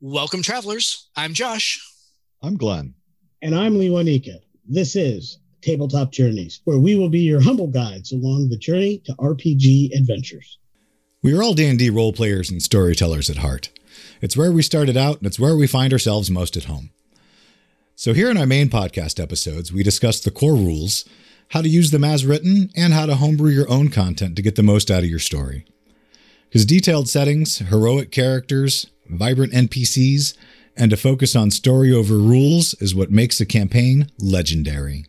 Welcome, travelers. I'm Josh. I'm Glenn. And I'm Lee Wanika. This is Tabletop Journeys, where we will be your humble guides along the journey to RPG adventures. We are all D&D role players and storytellers at heart. It's where we started out, and it's where we find ourselves most at home. So here in our main podcast episodes, we discuss the core rules, how to use them as written, and how to homebrew your own content to get the most out of your story. Because detailed settings, heroic characters, vibrant NPCs, and a focus on story over rules is what makes a campaign legendary.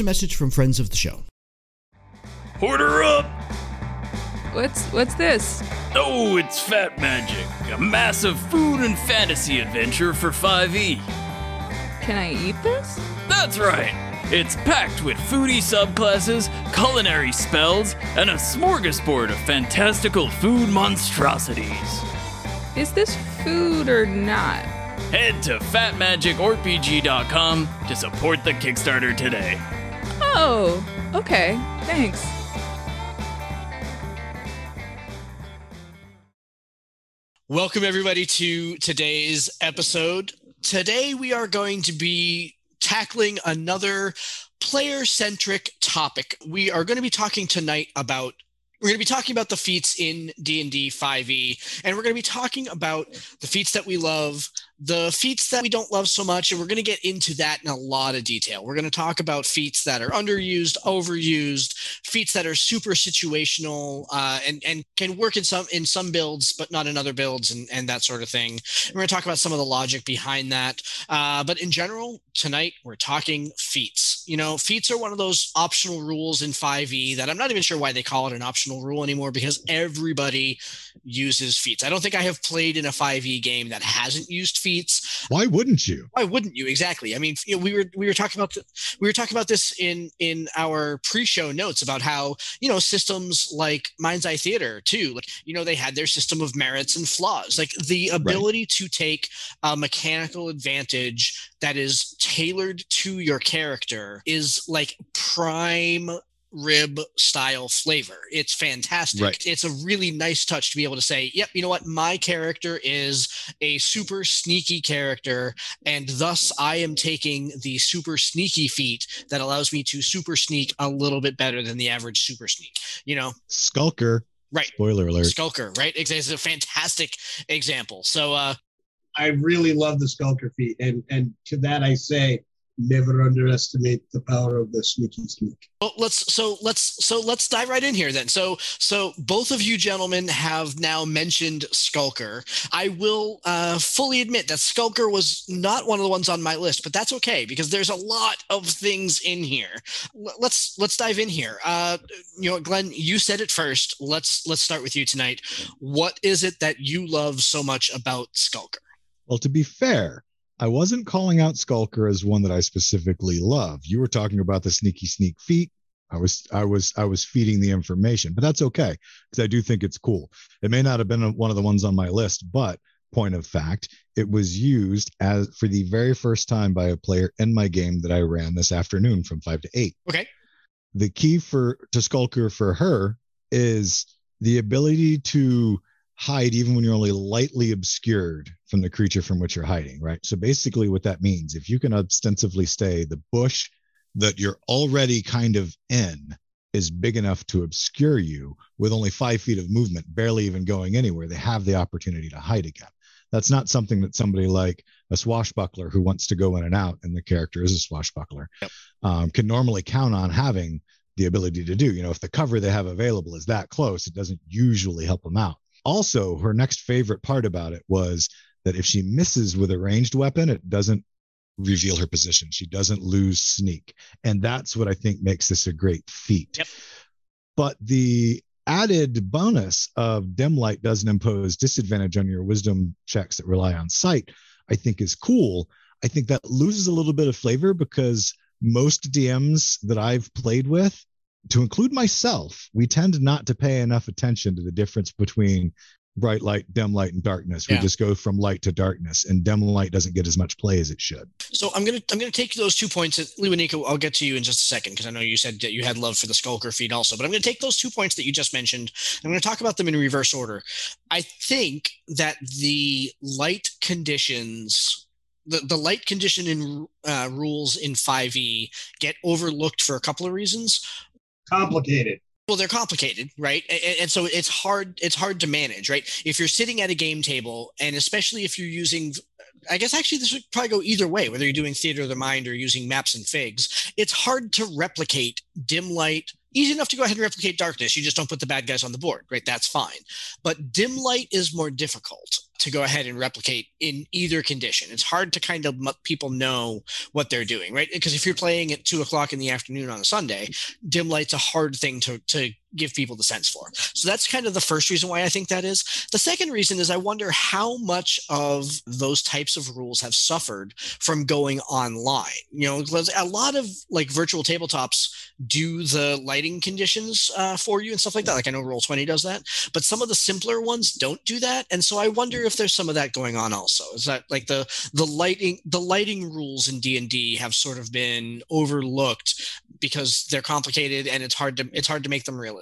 Here's a message from friends of the show. Order up! What's what's this? Oh, it's Fat Magic, a massive food and fantasy adventure for 5e. Can I eat this? That's right! It's packed with foodie subclasses, culinary spells, and a smorgasbord of fantastical food monstrosities. Is this food or not? Head to fatmagicrpg.com to support the Kickstarter today. Oh, okay. Thanks. Welcome, everybody, to today's episode. Today, we are going to be tackling another player centric topic. We are going to be talking tonight about. We're going to be talking about the feats in D&D 5e, and we're going to be talking about the feats that we love, the feats that we don't love so much, and we're going to get into that in a lot of detail. We're going to talk about feats that are underused, overused, feats that are super situational, uh, and and can work in some in some builds, but not in other builds, and and that sort of thing. And we're going to talk about some of the logic behind that. Uh, but in general, tonight we're talking feats. You know, feats are one of those optional rules in 5e that I'm not even sure why they call it an optional rule anymore because everybody uses feats. I don't think I have played in a 5e game that hasn't used feats. Why wouldn't you? Why wouldn't you? Exactly. I mean, you know, we were we were talking about we were talking about this in in our pre-show notes about how you know systems like Mind's Eye Theater too. Like you know they had their system of merits and flaws. Like the ability right. to take a mechanical advantage that is tailored to your character is like prime rib style flavor. It's fantastic. Right. It's a really nice touch to be able to say, yep, you know what? My character is a super sneaky character, and thus I am taking the super sneaky feat that allows me to super sneak a little bit better than the average super sneak. You know, Skulker. Right. Spoiler alert. Skulker, right? It's a fantastic example. So uh I really love the Skulker feat. And and to that I say never underestimate the power of the sneaky sneak. Well, let's so let's so let's dive right in here then. So so both of you gentlemen have now mentioned Skulker. I will uh, fully admit that Skulker was not one of the ones on my list, but that's okay because there's a lot of things in here. L- let's let's dive in here. Uh, you know, Glenn, you said it first. Let's let's start with you tonight. What is it that you love so much about Skulker? Well, to be fair, I wasn't calling out Skulker as one that I specifically love. You were talking about the sneaky sneak feat. I was I was I was feeding the information, but that's okay because I do think it's cool. It may not have been one of the ones on my list, but point of fact, it was used as for the very first time by a player in my game that I ran this afternoon from 5 to 8. Okay. The key for to Skulker for her is the ability to hide even when you're only lightly obscured from the creature from which you're hiding, right? So basically, what that means, if you can ostensibly stay, the bush that you're already kind of in is big enough to obscure you with only five feet of movement, barely even going anywhere, they have the opportunity to hide again. That's not something that somebody like a swashbuckler who wants to go in and out, and the character is a swashbuckler, yep. um, can normally count on having the ability to do. You know, if the cover they have available is that close, it doesn't usually help them out. Also, her next favorite part about it was that if she misses with a ranged weapon, it doesn't reveal her position. She doesn't lose sneak. And that's what I think makes this a great feat. Yep. But the added bonus of dim light doesn't impose disadvantage on your wisdom checks that rely on sight, I think is cool. I think that loses a little bit of flavor because most DMs that I've played with, to include myself, we tend not to pay enough attention to the difference between bright light, dim light, and darkness. We just go from light to darkness, and dim light doesn't get as much play as it should. So I'm gonna I'm gonna take those two points. That, Lewanika, I'll get to you in just a second because I know you said that you had love for the Skulker feat also. But I'm gonna take those two points that you just mentioned. I'm gonna talk about them in reverse order. I think that the light conditions. The, the light condition in uh, rules in 5e get overlooked for a couple of reasons Complicated. well they're complicated right and, and so it's hard it's hard to manage right if you're sitting at a game table and especially if you're using i guess actually this would probably go either way whether you're doing theater of the mind or using maps and figs it's hard to replicate dim light easy enough to go ahead and replicate darkness. You just don't put the bad guys on the board. Right that's fine. But dim light is more difficult to go ahead and replicate in either condition. It's hard to kind of let people know what they're doing right? Because if you're playing at two o'clock in the afternoon on a sunday dim light's a hard thing to to give people the sense for. So that's kind of the first reason why I think that is. The second reason is I wonder how much of those types of rules have suffered from going online. You know, a lot of like virtual tabletops do the lighting conditions uh, for you and stuff like that. Like I know Roll20 does that, but some of the simpler ones don't do that. And so I wonder if there's some of that going on also. Is that like the the lighting the lighting rules in D&D have sort of been overlooked because they're complicated and it's hard to it's hard to make them realistic.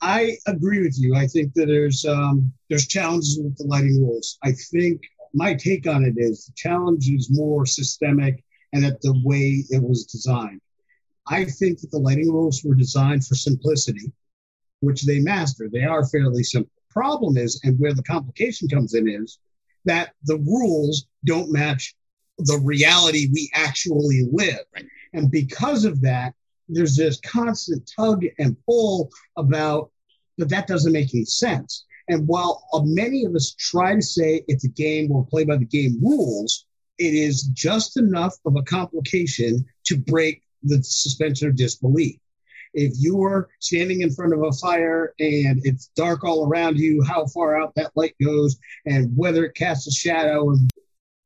I agree with you. I think that there's um, there's challenges with the lighting rules. I think my take on it is the challenge is more systemic and at the way it was designed. I think that the lighting rules were designed for simplicity, which they master. They are fairly simple. Problem is, and where the complication comes in is that the rules don't match the reality we actually live. Right. And because of that, there's this constant tug and pull about, but that doesn't make any sense. And while uh, many of us try to say it's a game or play by the game rules, it is just enough of a complication to break the suspension of disbelief. If you are standing in front of a fire and it's dark all around you, how far out that light goes, and whether it casts a shadow,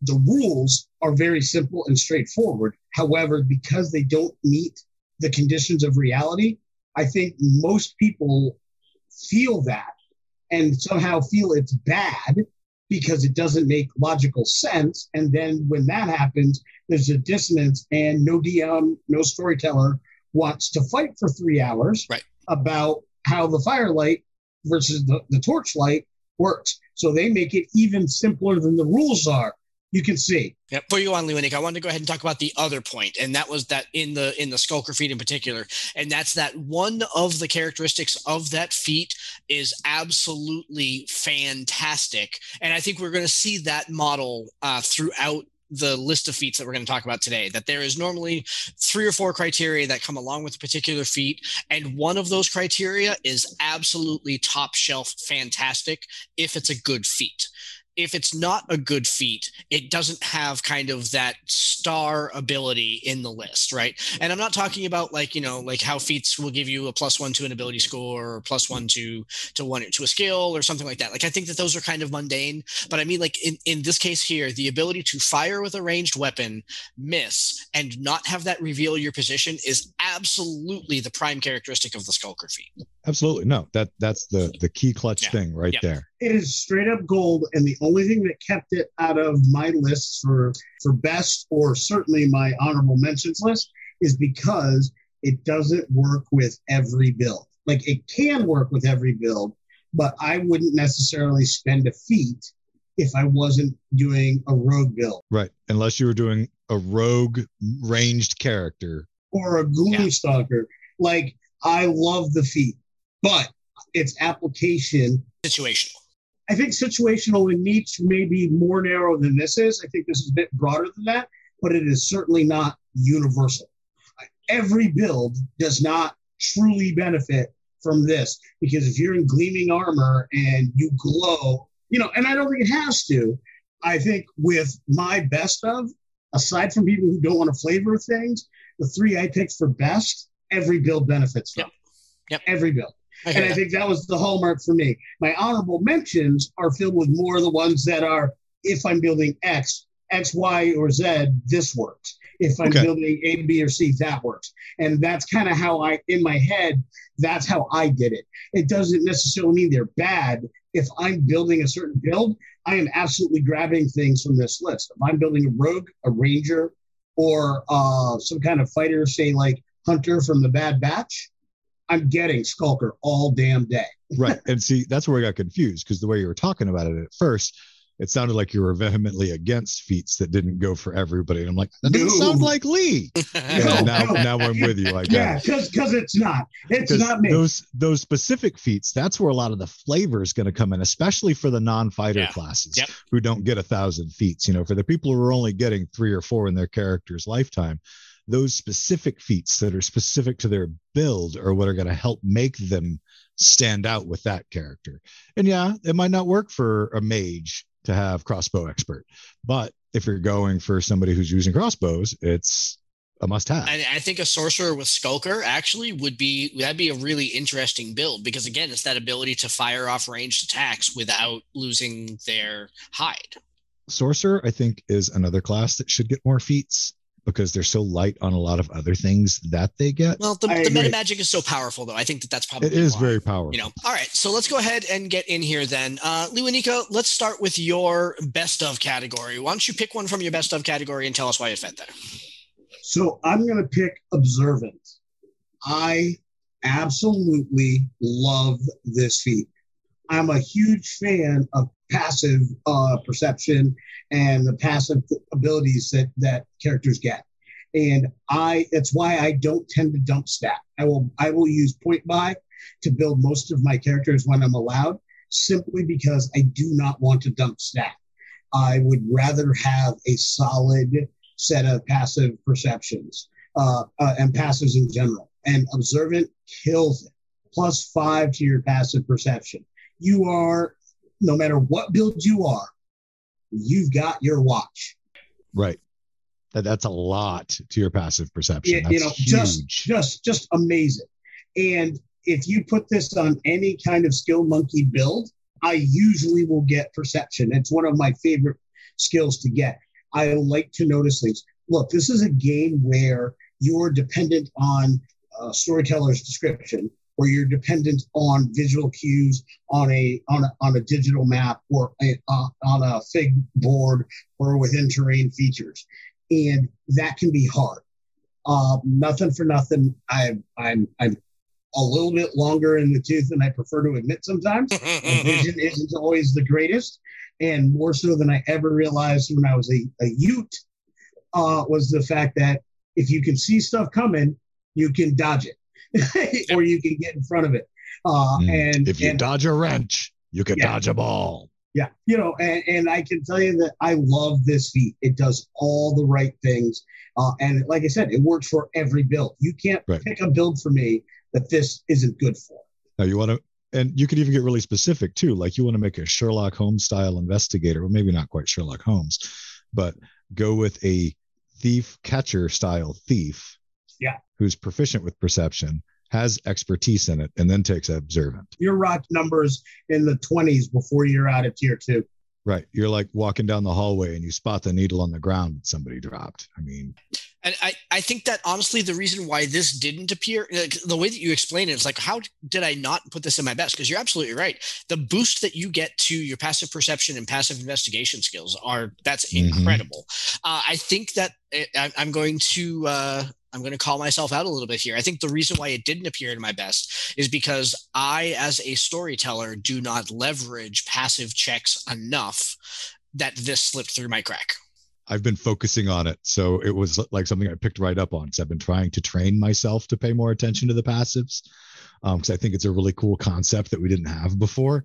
the rules are very simple and straightforward. However, because they don't meet the conditions of reality, I think most people feel that and somehow feel it's bad because it doesn't make logical sense. And then when that happens, there's a dissonance, and no DM, no storyteller wants to fight for three hours Right. about how the firelight versus the, the torchlight works. So they make it even simpler than the rules are. You can see. Yeah, before you on, Lewinick, I wanted to go ahead and talk about the other point, and that was that in the in the Skulker feat in particular, and that's that one of the characteristics of that feat is absolutely fantastic, and I think we're going to see that model uh, throughout the list of feats that we're going to talk about today. That there is normally three or four criteria that come along with a particular feat, and one of those criteria is absolutely top shelf fantastic if it's a good feat if it's not a good feat, it doesn't have kind of that star ability in the list, right? And I'm not talking about like, you know, like how feats will give you a plus one to an ability score or plus one to to one to a skill or something like that. Like I think that those are kind of mundane, but I mean like in, in this case here, the ability to fire with a ranged weapon, miss, and not have that reveal your position is absolutely the prime characteristic of the skulker feat. Absolutely. No, that that's the the key clutch Yeah. thing right Yeah. there. It is straight up gold and the only thing that kept it out of my lists for for best or certainly my honorable mentions list is because it doesn't work with every build like it can work with every build but i wouldn't necessarily spend a feat if i wasn't doing a rogue build Right. Unless you were doing a rogue ranged character. or a gloom stalker like i love the feat but its application Situational. I think situational and niche may be more narrow than this is. I think this is a bit broader than that, but it is certainly not universal. Every build does not truly benefit from this because if you're in gleaming armor and you glow, you know, and I don't think it has to. I think with my best of, aside from people who don't want to flavor things, the three I picked for best, every build benefits from. Yep. Yep. Every build. And I think that was the hallmark for me. My honorable mentions are filled with more of the ones that are if I'm building X, X, Y, or Z, this works. If I'm Okay. building A, B, or C, that works. And that's kind of how I, in my head, that's how I did it. It doesn't necessarily mean they're bad. If I'm building a certain build, I am absolutely grabbing things from this list. If I'm building a rogue, a ranger, or uh, some kind of fighter, say like Hunter from the Bad Batch, I'm getting Skulker all damn day. right. And see, that's where I got confused because the way you were talking about it at first, it sounded like you were vehemently against feats that didn't go for everybody. And I'm like, that doesn't No. sound like Lee. And now, now I'm with you. I got Yeah, it. because because it's not. It's not me. those those specific feats, that's where a lot of the flavor is going to come in, especially for the non-fighter Yeah. classes Yep. who don't get a thousand feats. You know, for the people who are only getting three or four in their character's lifetime, those specific feats that are specific to their build are what are going to help make them stand out with that character. And yeah, it might not work for a mage to have crossbow expert, but if you're going for somebody who's using crossbows, it's a must-have. And I think a sorcerer with Skulker actually would be that'd be a really interesting build because again, it's that ability to fire off ranged attacks without losing their hide. sorcerer i think is another class that should get more feats because they're so light on a lot of other things that they get Well, the, the meta magic is so powerful though. I think that that's probably it is why. very powerful you know all right so let's go ahead and get in here then uh Nico, let's start with your best of category why don't you pick one from your best of category and tell us why it fit there So I'm going to pick Observant. I absolutely love this feat. I'm a huge fan of passive uh, perception and the passive abilities that that characters get. And I that's why I don't tend to dump stat. I will I will use point buy to build most of my characters when I'm allowed, simply because I do not want to dump stat. I would rather have a solid set of passive perceptions uh, uh, and passives in general. And observant kills it. Plus five to your passive perception. You are, no matter what build you are, you've got your watch. right that, that's a lot to your passive perception Yeah, that's you know, huge just just just amazing. And if you put this on any kind of skill monkey build, I usually will get perception. It's one of my favorite skills to get. I like to notice things. Look, this is a game where you're dependent on uh, storyteller's description, or you're dependent on visual cues on a on a, on a digital map or a, uh, on a fig board or within terrain features, and that can be hard. Uh, nothing for nothing. I, I'm I'm a little bit longer in the tooth than I prefer to admit sometimes. Vision isn't always the greatest, and more so than I ever realized when I was a, a Ute, uh, was the fact that if you can see stuff coming, you can dodge it, or you can get in front of it. Uh, Mm. and if you and, dodge a wrench you can Yeah. dodge a ball yeah, you know, and, and I can tell you that I love this feat. It does all the right things, uh, and like I said, it works for every build. You can't Right. pick a build for me that this isn't good for. now you want to and you could even get really specific too like you want to make a sherlock holmes style investigator well maybe not quite sherlock holmes but go with a thief catcher style thief Yeah. who's proficient with perception has expertise in it and then takes observant Your rock numbers in the 20s before you're out of tier two. right you're like walking down the hallway and you spot the needle on the ground that somebody dropped i mean And I, I think that honestly, the reason why this didn't appear, like, the way that you explain it, it's like, how did I not put this in my best? Because you're absolutely right. The boost that you get to your passive perception and passive investigation skills are that's Mhm. incredible. Uh, I think that it, I, I'm going to uh, I'm going to call myself out a little bit here. I think the reason why it didn't appear in my best is because I, as a storyteller, do not leverage passive checks enough that this slipped through my crack. I've been focusing on it. So it was like something I picked right up on because I've been trying to train myself to pay more attention to the passives um, because I think it's a really cool concept that we didn't have before.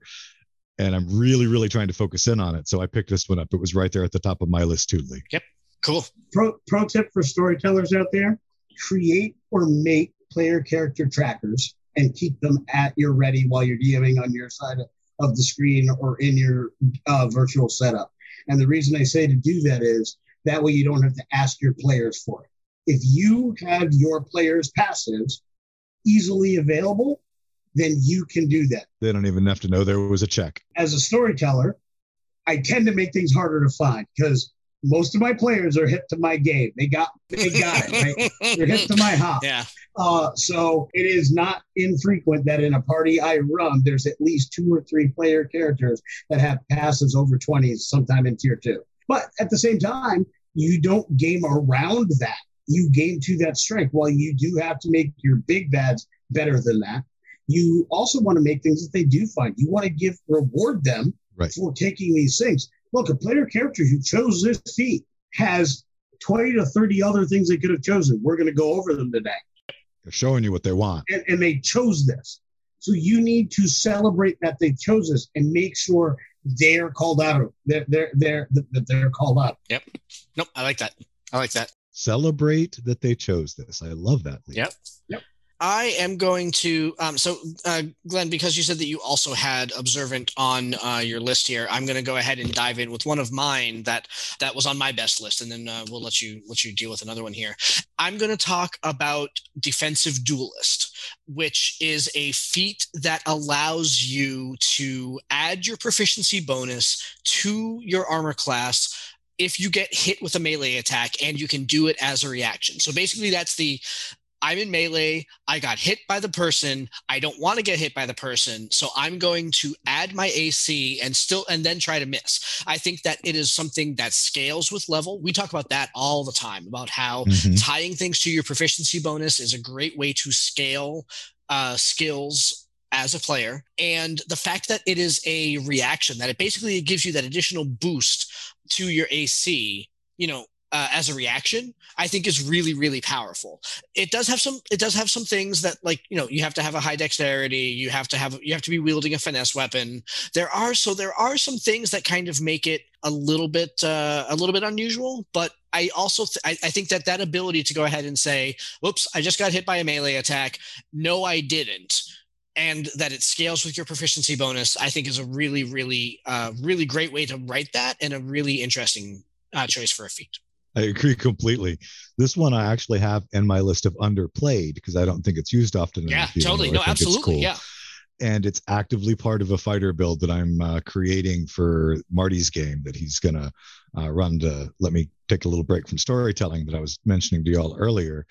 And I'm really, really trying to focus in on it. So I picked this one up. It was right there at the top of my list, too, Lee. Yep. Cool. Pro, pro tip for storytellers out there create or make player character trackers and keep them at your ready while you're DMing on your side of, the screen or in your uh, virtual setup. And the reason I say to do that is That way you don't have to ask your players for it. If you have your players' passives easily available, then you can do that. They don't even have to know there was a check. As a storyteller, I tend to make things harder to find because most of my players are hip to my game. They got they got it. Right? They're hip to my hop. Yeah. Uh, so it is not infrequent that in a party I run, there's at least two or three player characters that have passives over 20s sometime in tier two. But at the same time, you don't game around that. You game to that strength. While you do have to make your big bads better than that, you also want to make things that they do find. You want to give reward them Right. for taking these things. Look, a player character who chose this feat has 20 to 30 other things they could have chosen. We're going to go over them today. They're showing you what they want. And, and they chose this. So you need to celebrate that they chose this and make sure they're called out. They're, they're, they're, that they're called out. Yep. Nope. I like that. I like that. Celebrate that they chose this. I love that. Lee. Yep. Yep. I am going to. Um, so, uh, Glenn, because you said that you also had observant on uh, your list here, I'm going to go ahead and dive in with one of mine that that was on my best list, and then uh, we'll let you let you deal with another one here. I'm going to talk about defensive duelist, which is a feat that allows you to add your proficiency bonus to your armor class if you get hit with a melee attack and you can do it as a reaction. So basically that's the I'm in melee. I got hit by the person. I don't want to get hit by the person. So I'm going to add my AC and still, and then try to miss. I think that it is something that scales with level. We talk about that all the time about how Mhm. tying things to your proficiency bonus is a great way to scale uh, skills as a player. And the fact that it is a reaction, that it basically gives you that additional boost to your AC, you know, uh, as a reaction, I think is really, really powerful. It does have some. It does have some things that, like you know, you have to have a high dexterity. You have to have. You have to be wielding a finesse weapon. There are so there are some things that kind of make it a little bit uh, a little bit unusual. But I also th- I, I think that that ability to go ahead and say, "Whoops, I just got hit by a melee attack." No, I didn't and that it scales with your proficiency bonus, I think is a really, really, uh, really great way to write that and a really interesting uh, choice for a feat. I agree completely. This one I actually have in my list of underplayed because I don't think it's used often. enough, Yeah, even totally. No, absolutely. cool. Yeah. and it's actively part of a fighter build that I'm uh, creating for Marty's game that he's gonna uh, run to let me take a little break from storytelling that I was mentioning to y'all earlier.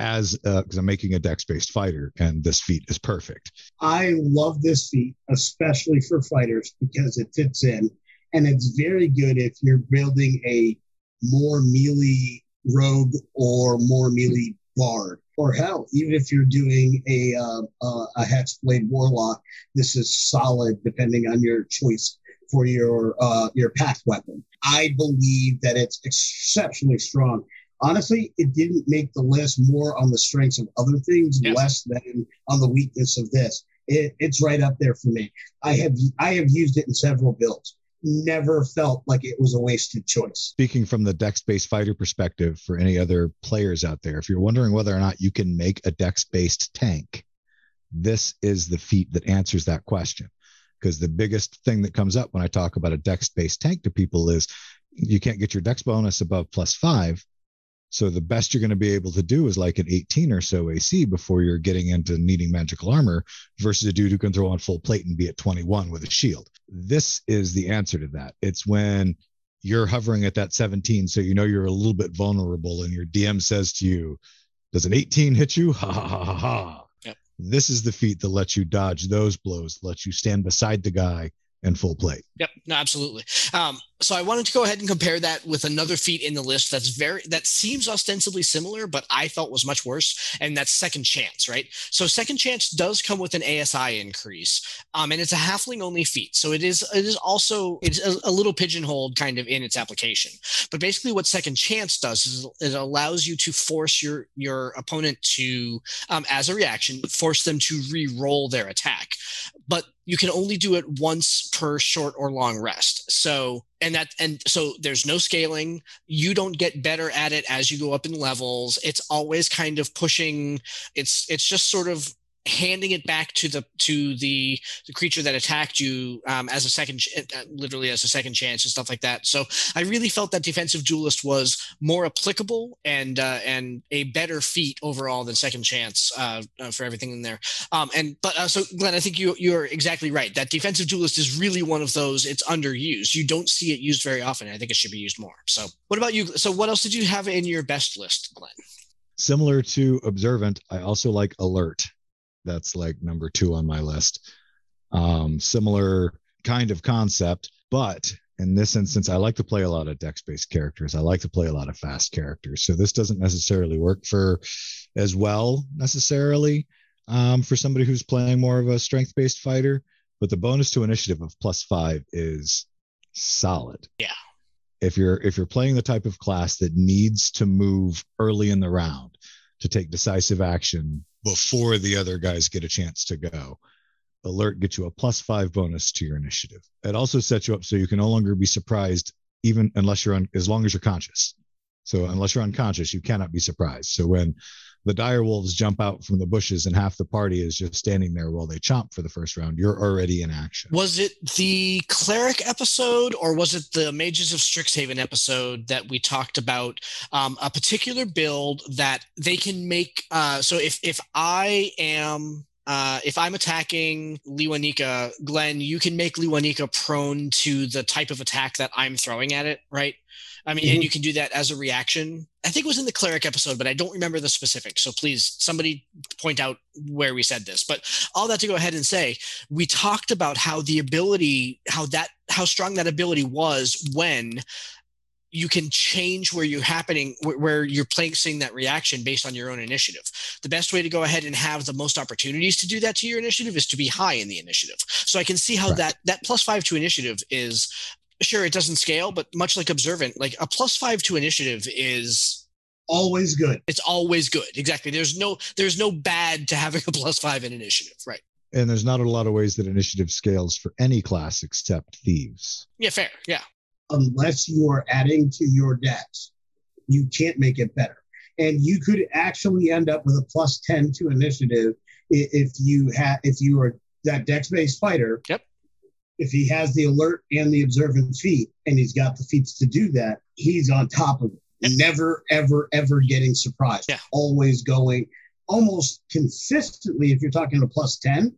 As because I'm making a dex-based fighter, and this feat is perfect. I love this feat, especially for fighters, because it fits in and it's very good if you're building a more melee rogue or more melee bard. Or hell, even if you're doing a uh, uh, a hexblade warlock, this is solid depending on your choice for your uh, your pact weapon. I believe that it's exceptionally strong. Honestly, it didn't make the list more on the strengths of other things, Yeah. less than on the weakness of this. It, it's right up there for me. I have I have used it in several builds. Never felt like it was a wasted choice. Speaking from the dex-based fighter perspective, for any other players out there, if you're wondering whether or not you can make a dex-based tank, this is the feat that answers that question. Because the biggest thing that comes up when I talk about a dex-based tank to people is you can't get your dex bonus above plus five. So the best you're going to be able to do is like an 18 or so AC before you're getting into needing magical armor versus a dude who can throw on full plate and be at 21 with a shield. This is the answer to that. It's when you're hovering at that 17, so you know you're a little bit vulnerable, and your DM says to you, Does an 18 hit you? Ha ha ha ha ha. Yep. This is the feat that lets you dodge those blows, lets you stand beside the guy and full plate. Yep, no, absolutely. Um, so I wanted to go ahead and compare that with another feat in the list that's very that seems ostensibly similar, but I felt was much worse, and that's second chance, right? So second chance does come with an ASI increase, um, and it's a halfling only feat, so it is it is also it's a, a little pigeonholed kind of in its application. But basically, what second chance does is it allows you to force your your opponent to, um, as a reaction, force them to re-roll their attack but you can only do it once per short or long rest. So, and that, and so there's no scaling. You don't get better at it as you go up in levels. It's always kind of pushing. It's, it's just sort of handing it back to the to the the creature that attacked you um, as a second, uh, literally as a second chance and stuff like that. So I really felt that defensive duelist was more applicable and uh, and a better feat overall than second chance uh, uh, for everything in there. Um, and but uh, so Glenn, I think you you're exactly right. That defensive duelist is really one of those. It's underused. You don't see it used very often. I think it should be used more. So what about you? So what else did you have in your best list, Glenn? Similar to observant, I also like alert. That's like number two on my list. Um, similar kind of concept, but in this instance, I like to play a lot of dex based characters. I like to play a lot of fast characters. So this doesn't necessarily work for as well necessarily um, for somebody who's playing more of a strength based fighter. But the bonus to initiative of plus five is solid. Yeah. If you're if you're playing the type of class that needs to move early in the round to take decisive action before the other guys get a chance to go, alert gets you a plus five bonus to your initiative. It also sets you up so you can no longer be surprised, even unless you're on, as long as you're conscious. So unless you're unconscious, you cannot be surprised. So when the dire wolves jump out from the bushes and half the party is just standing there while they chomp for the first round, you're already in action. Was it the cleric episode or was it the Mages of Strixhaven episode that we talked about um, a particular build that they can make? Uh, so if if I am uh, if I'm attacking Lewanika, Glenn, you can make Lewanika prone to the type of attack that I'm throwing at it, right? I mean, Mhm. and you can do that as a reaction. I think it was in the cleric episode, but I don't remember the specifics. So please, somebody point out where we said this. But all that to go ahead and say, we talked about how the ability, how that, how strong that ability was when you can change where you're happening where you're placing that reaction based on your own initiative the best way to go ahead and have the most opportunities to do that to your initiative is to be high in the initiative so i can see how Correct. that that plus five to initiative is sure it doesn't scale but much like observant like a plus five to initiative is Always good. it's always good exactly there's no there's no bad to having a plus five in initiative right And there's not a lot of ways that initiative scales for any class except thieves. yeah fair yeah unless you are adding to your dex, you can't make it better. And you could actually end up with a plus 10 to initiative if you have if you are that dex based fighter. Yep. If he has the alert and the observant feat, and he's got the feats to do that, he's on top of it. Never, ever, ever getting surprised. Yeah. Always going almost consistently, if you're talking a plus 10,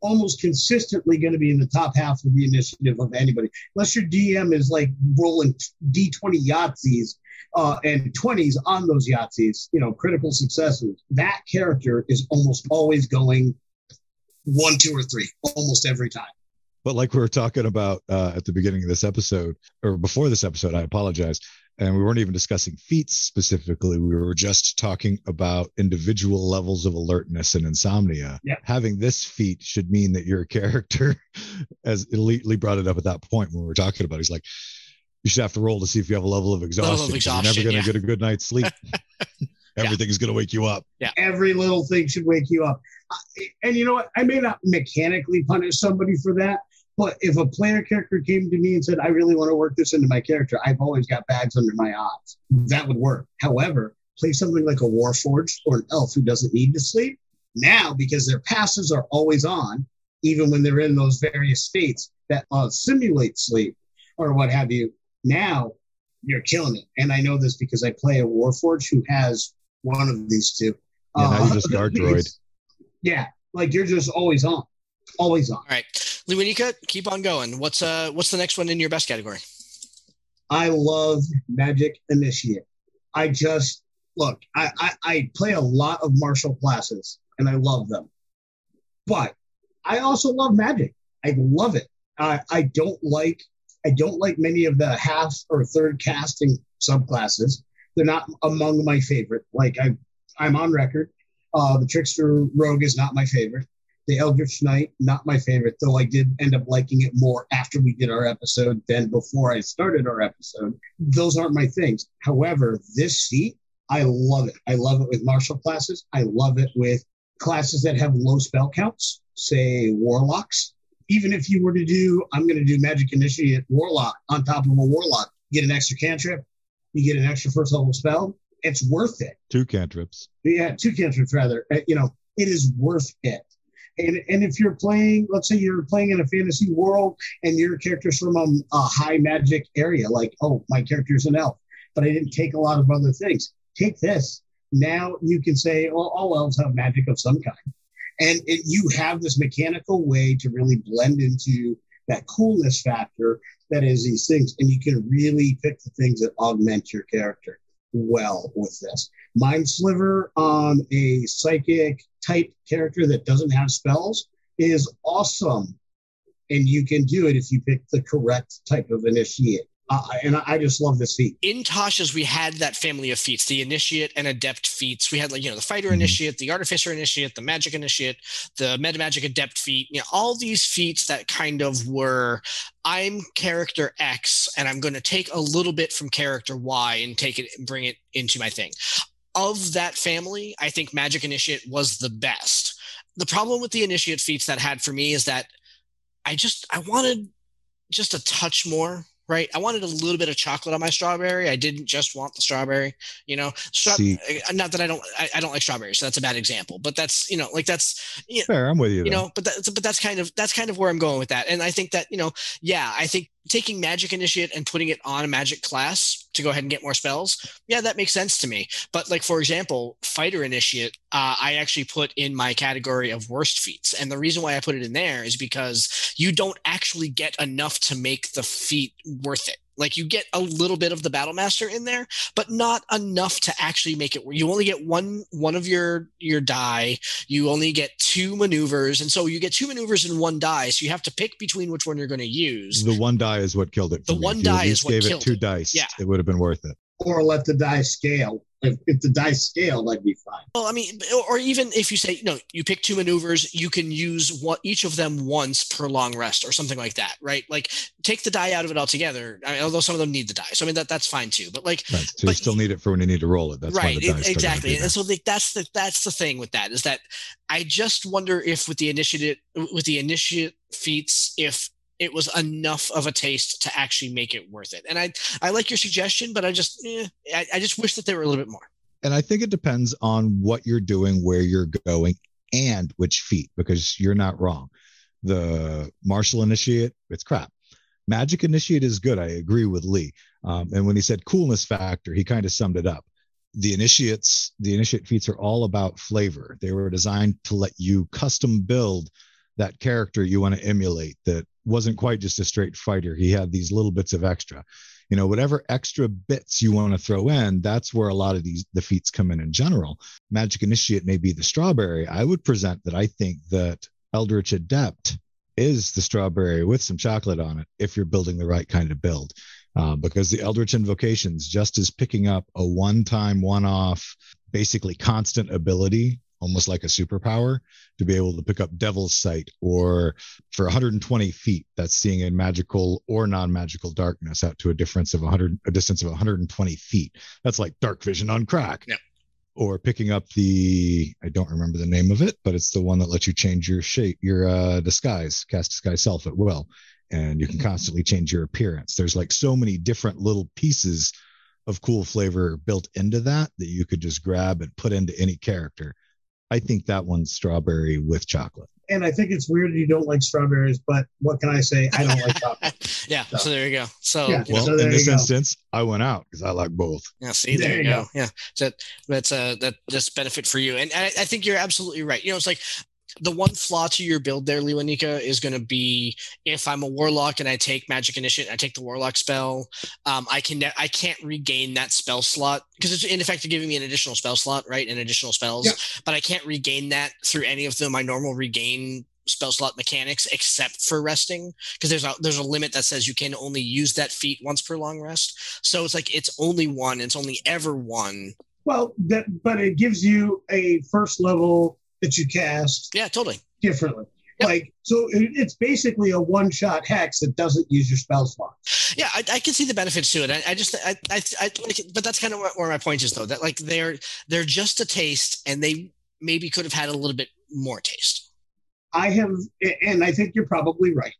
almost consistently going to be in the top half of the initiative of anybody unless your DM is like rolling D20 Yahtzees uh, and 20s on those Yahtzees, you know, critical successes. That character is almost always going one, two, or three, almost every time. But like we were talking about uh, at the beginning of this episode, or before this episode, I apologize. And we weren't even discussing feats specifically. We were just talking about individual levels of alertness and insomnia. Yeah. Having this feat should mean that your character, as Elite brought it up at that point when we were talking about, it, he's like, you should have to roll to see if you have a level of exhaustion. 'cause exhaustion, You're never going to get a good night's sleep. Everything's going to wake you up. Yeah. Every little thing should wake you up. And you know what? I may not mechanically punish somebody for that, but if a player character came to me and said, I really want to work this into my character, I've always got bags under my eyes. That would work. However, play something like a Warforged or an elf who doesn't need to sleep. Now, because their passives are always on, even when they're in those various states that uh, simulate sleep or what have you, now you're killing it. And I know this because I play a Warforged who has one of these two. Yeah, now you Uh, just guard droid. Yeah, like you're just always on, always on. all right Lewanika, keep on going what's uh what's the next one in your best category I love Magic Initiate. I just look, I, I, I play a lot of martial classes and I love them. But I also love magic. I love it. I, I don't like I don't like many of the half or third casting subclasses. They're not among my favorite. Like I I'm on record. Uh, the Trickster Rogue is not my favorite. The Eldritch Knight, not my favorite, though I did end up liking it more after we did our episode than before I started our episode. Those aren't my things. However, this seat, I love it. I love it with martial classes. I love it with classes that have low spell counts, say warlocks. Even if you were to do, I'm going to do Magic Initiate Warlock on top of a Warlock, get an extra cantrip, you get an extra first level spell. It's worth it Two cantrips. yeah, two cantrips rather. Uh, you know, it is worth it. And, and if you're playing, let's say you're playing in a fantasy world and your character's from a, a high magic area, like, oh, my character's an elf, but I didn't take a lot of other things. Take this. Now you can say, oh, all elves have magic of some kind. And it, you have this mechanical way to really blend into that coolness factor that is these things. And you can really pick the things that augment your character well with this. Mind Sliver on a psychic type character that doesn't have spells is awesome. And you can do it if you pick the correct type of initiate. Uh, and I just love this feat. In Tasha's, we had that family of feats, the initiate and adept feats. We had like, you know, the fighter Mhm. initiate, the artificer initiate, the magic initiate, the meta magic adept feat, you know, all these feats that kind of were I'm character X and I'm going to take a little bit from character Y and take it and bring it into my thing. Of that family, I think magic initiate was the best. The problem with the initiate feats that had for me is that I just I wanted just a touch more right? I wanted a little bit of chocolate on my strawberry. I didn't just want the strawberry, you know. Stra- uh, not that I don't, I, I don't like strawberries, so that's a bad example. But that's, you know, like that's, you know, Fair, I'm with you. you there. know but that's but that's kind of that's kind of where i'm going with that and i think that you know yeah i think taking magic initiate and putting it on a magic class to go ahead and get more spells yeah that makes sense to me. But like for example fighter initiate uh, i actually put in my category of worst feats. And the reason why i put it in there is because you don't actually get enough to make the feat worth it like you get a little bit of the battle master in there but not enough to actually make it you only get one one of your your die you only get two maneuvers and so you get two maneuvers in one die so you have to pick between which one you're going to use the one die is what killed it. The me. one die is what gave killed it two it. dice. Yeah. it would have been worth it. Or let the die scale. If, if the die scaled, I'd be fine. well i mean or even if you say no you pick two maneuvers you can use what each of them once per long rest or something like that right like take the die out of it altogether I mean, although some of them need the die so i mean that that's fine too but like Right. So you But- still need it for when you need to roll it. That's why right the dice still gotta exactly and so like, that's the that's the thing with that is that i just wonder if with the initiative with the initiate feats if it was enough of a taste to actually make it worth it and i i like your suggestion but i just eh, I, I just wish that they were a little bit more and I think it depends on what you're doing, where you're going, and which feat, because you're not wrong. The martial initiate, it's crap. Magic initiate is good. I agree with Lee. Um, and when he said coolness factor, he kind of summed it up. The initiates, the initiate feats are all about flavor. They were designed to let you custom build that character you want to emulate that wasn't quite just a straight fighter. He had these little bits of extra. You know whatever extra bits you want to throw in that's where a lot of these the feats come in in general. Magic initiate may be the strawberry. I would present that i think that eldritch adept is the strawberry with some chocolate on it if you're building the right kind of build. Uh, because the eldritch invocations just as picking up a one-time one-off basically constant ability almost like a superpower to be able to pick up devil's sight or for 120 feet that's seeing in magical or non-magical darkness out to a difference of 100 a distance of 120 feet. That's like dark vision on crack. Yep. or picking up the i don't remember the name of it but it's the one that lets you change your shape your uh, disguise cast disguise self at will. And you can constantly change your appearance. There's like so many different little pieces of cool flavor built into that that you could just grab and put into any character i think that one's strawberry with chocolate And I think it's weird you don't like strawberries, but what can I say? I don't like chocolate. yeah so there you go so Yeah. Well, So in this go. instance, I went out because I like both. Yeah, see, there, There you you go. go. Yeah, so that's uh that just benefit for you, and I, I think you're absolutely right. You know, it's like the one flaw to your build there, Lewanika, is going to be if I'm a warlock and I take magic initiate, I take the warlock spell, um, I can I can't regain that spell slot because it's in effect giving me an additional spell slot, right? And additional spells, Yeah. but I can't regain that through any of the my normal regain spell slot mechanics except for resting because there's a there's a limit that says you can only use that feat once per long rest so it's like it's only one it's only ever one Well, that but it gives you a first level that you cast yeah totally differently. Yep. Like so, it's basically a one-shot hex that doesn't use your spell slot. yeah i, I can see the benefits to it i, I just I, I, I but that's kind of where, where my point is though that like they're they're just a taste and they maybe could have had a little bit more taste I have, and I think you're probably right.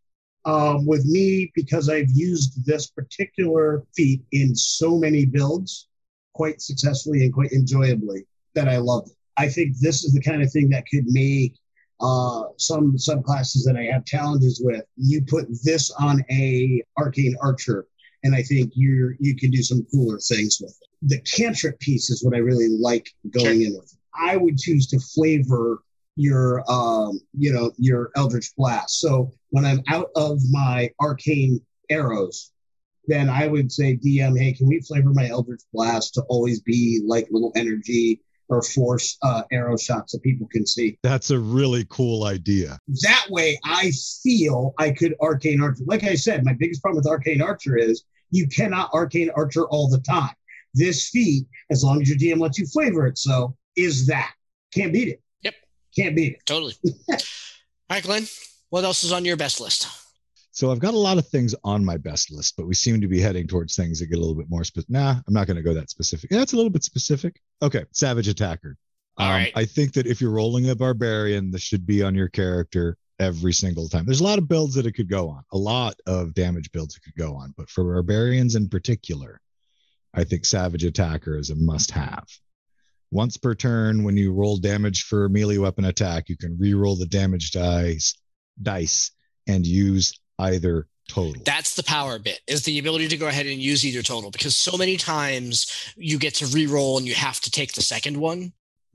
Um, with me, because I've used this particular feat in so many builds quite successfully and quite enjoyably, that I love it. I think this is the kind of thing that could make uh, some subclasses that I have challenges with. You put this on a arcane archer, and I think you're you can do some cooler things with it. The cantrip piece is what I really like going Sure. in with. I would choose to flavor your um, you know your eldritch blast. So when I'm out of my arcane arrows, then I would say DM, hey, can we flavor my eldritch blast to always be like little energy or force uh, arrow shots that people can see. That's a really cool idea. That way, I feel I could arcane archer. Like I said, my biggest problem with arcane archer is you cannot arcane archer all the time. This feat, as long as your DM lets you flavor it, so is that can't beat it. Yep. can't beat it. Totally. All right, Glenn. What else is on your best list? So I've got a lot of things on my best list, but we seem to be heading towards things that get a little bit more specific. Nah, I'm not going to go that specific. Yeah, it's a little bit specific. Okay, Savage Attacker. All Um, right. I think that if you're rolling a barbarian, this should be on your character every single time. There's a lot of builds that it could go on, a lot of damage builds it could go on, but for barbarians in particular, I think Savage Attacker is a must have. Once per turn, when you roll damage for a melee weapon attack, you can re-roll the damage dice, dice, and use either total. That's the power bit is the ability to go ahead and use either total because so many times you get to re-roll and you have to take the second one.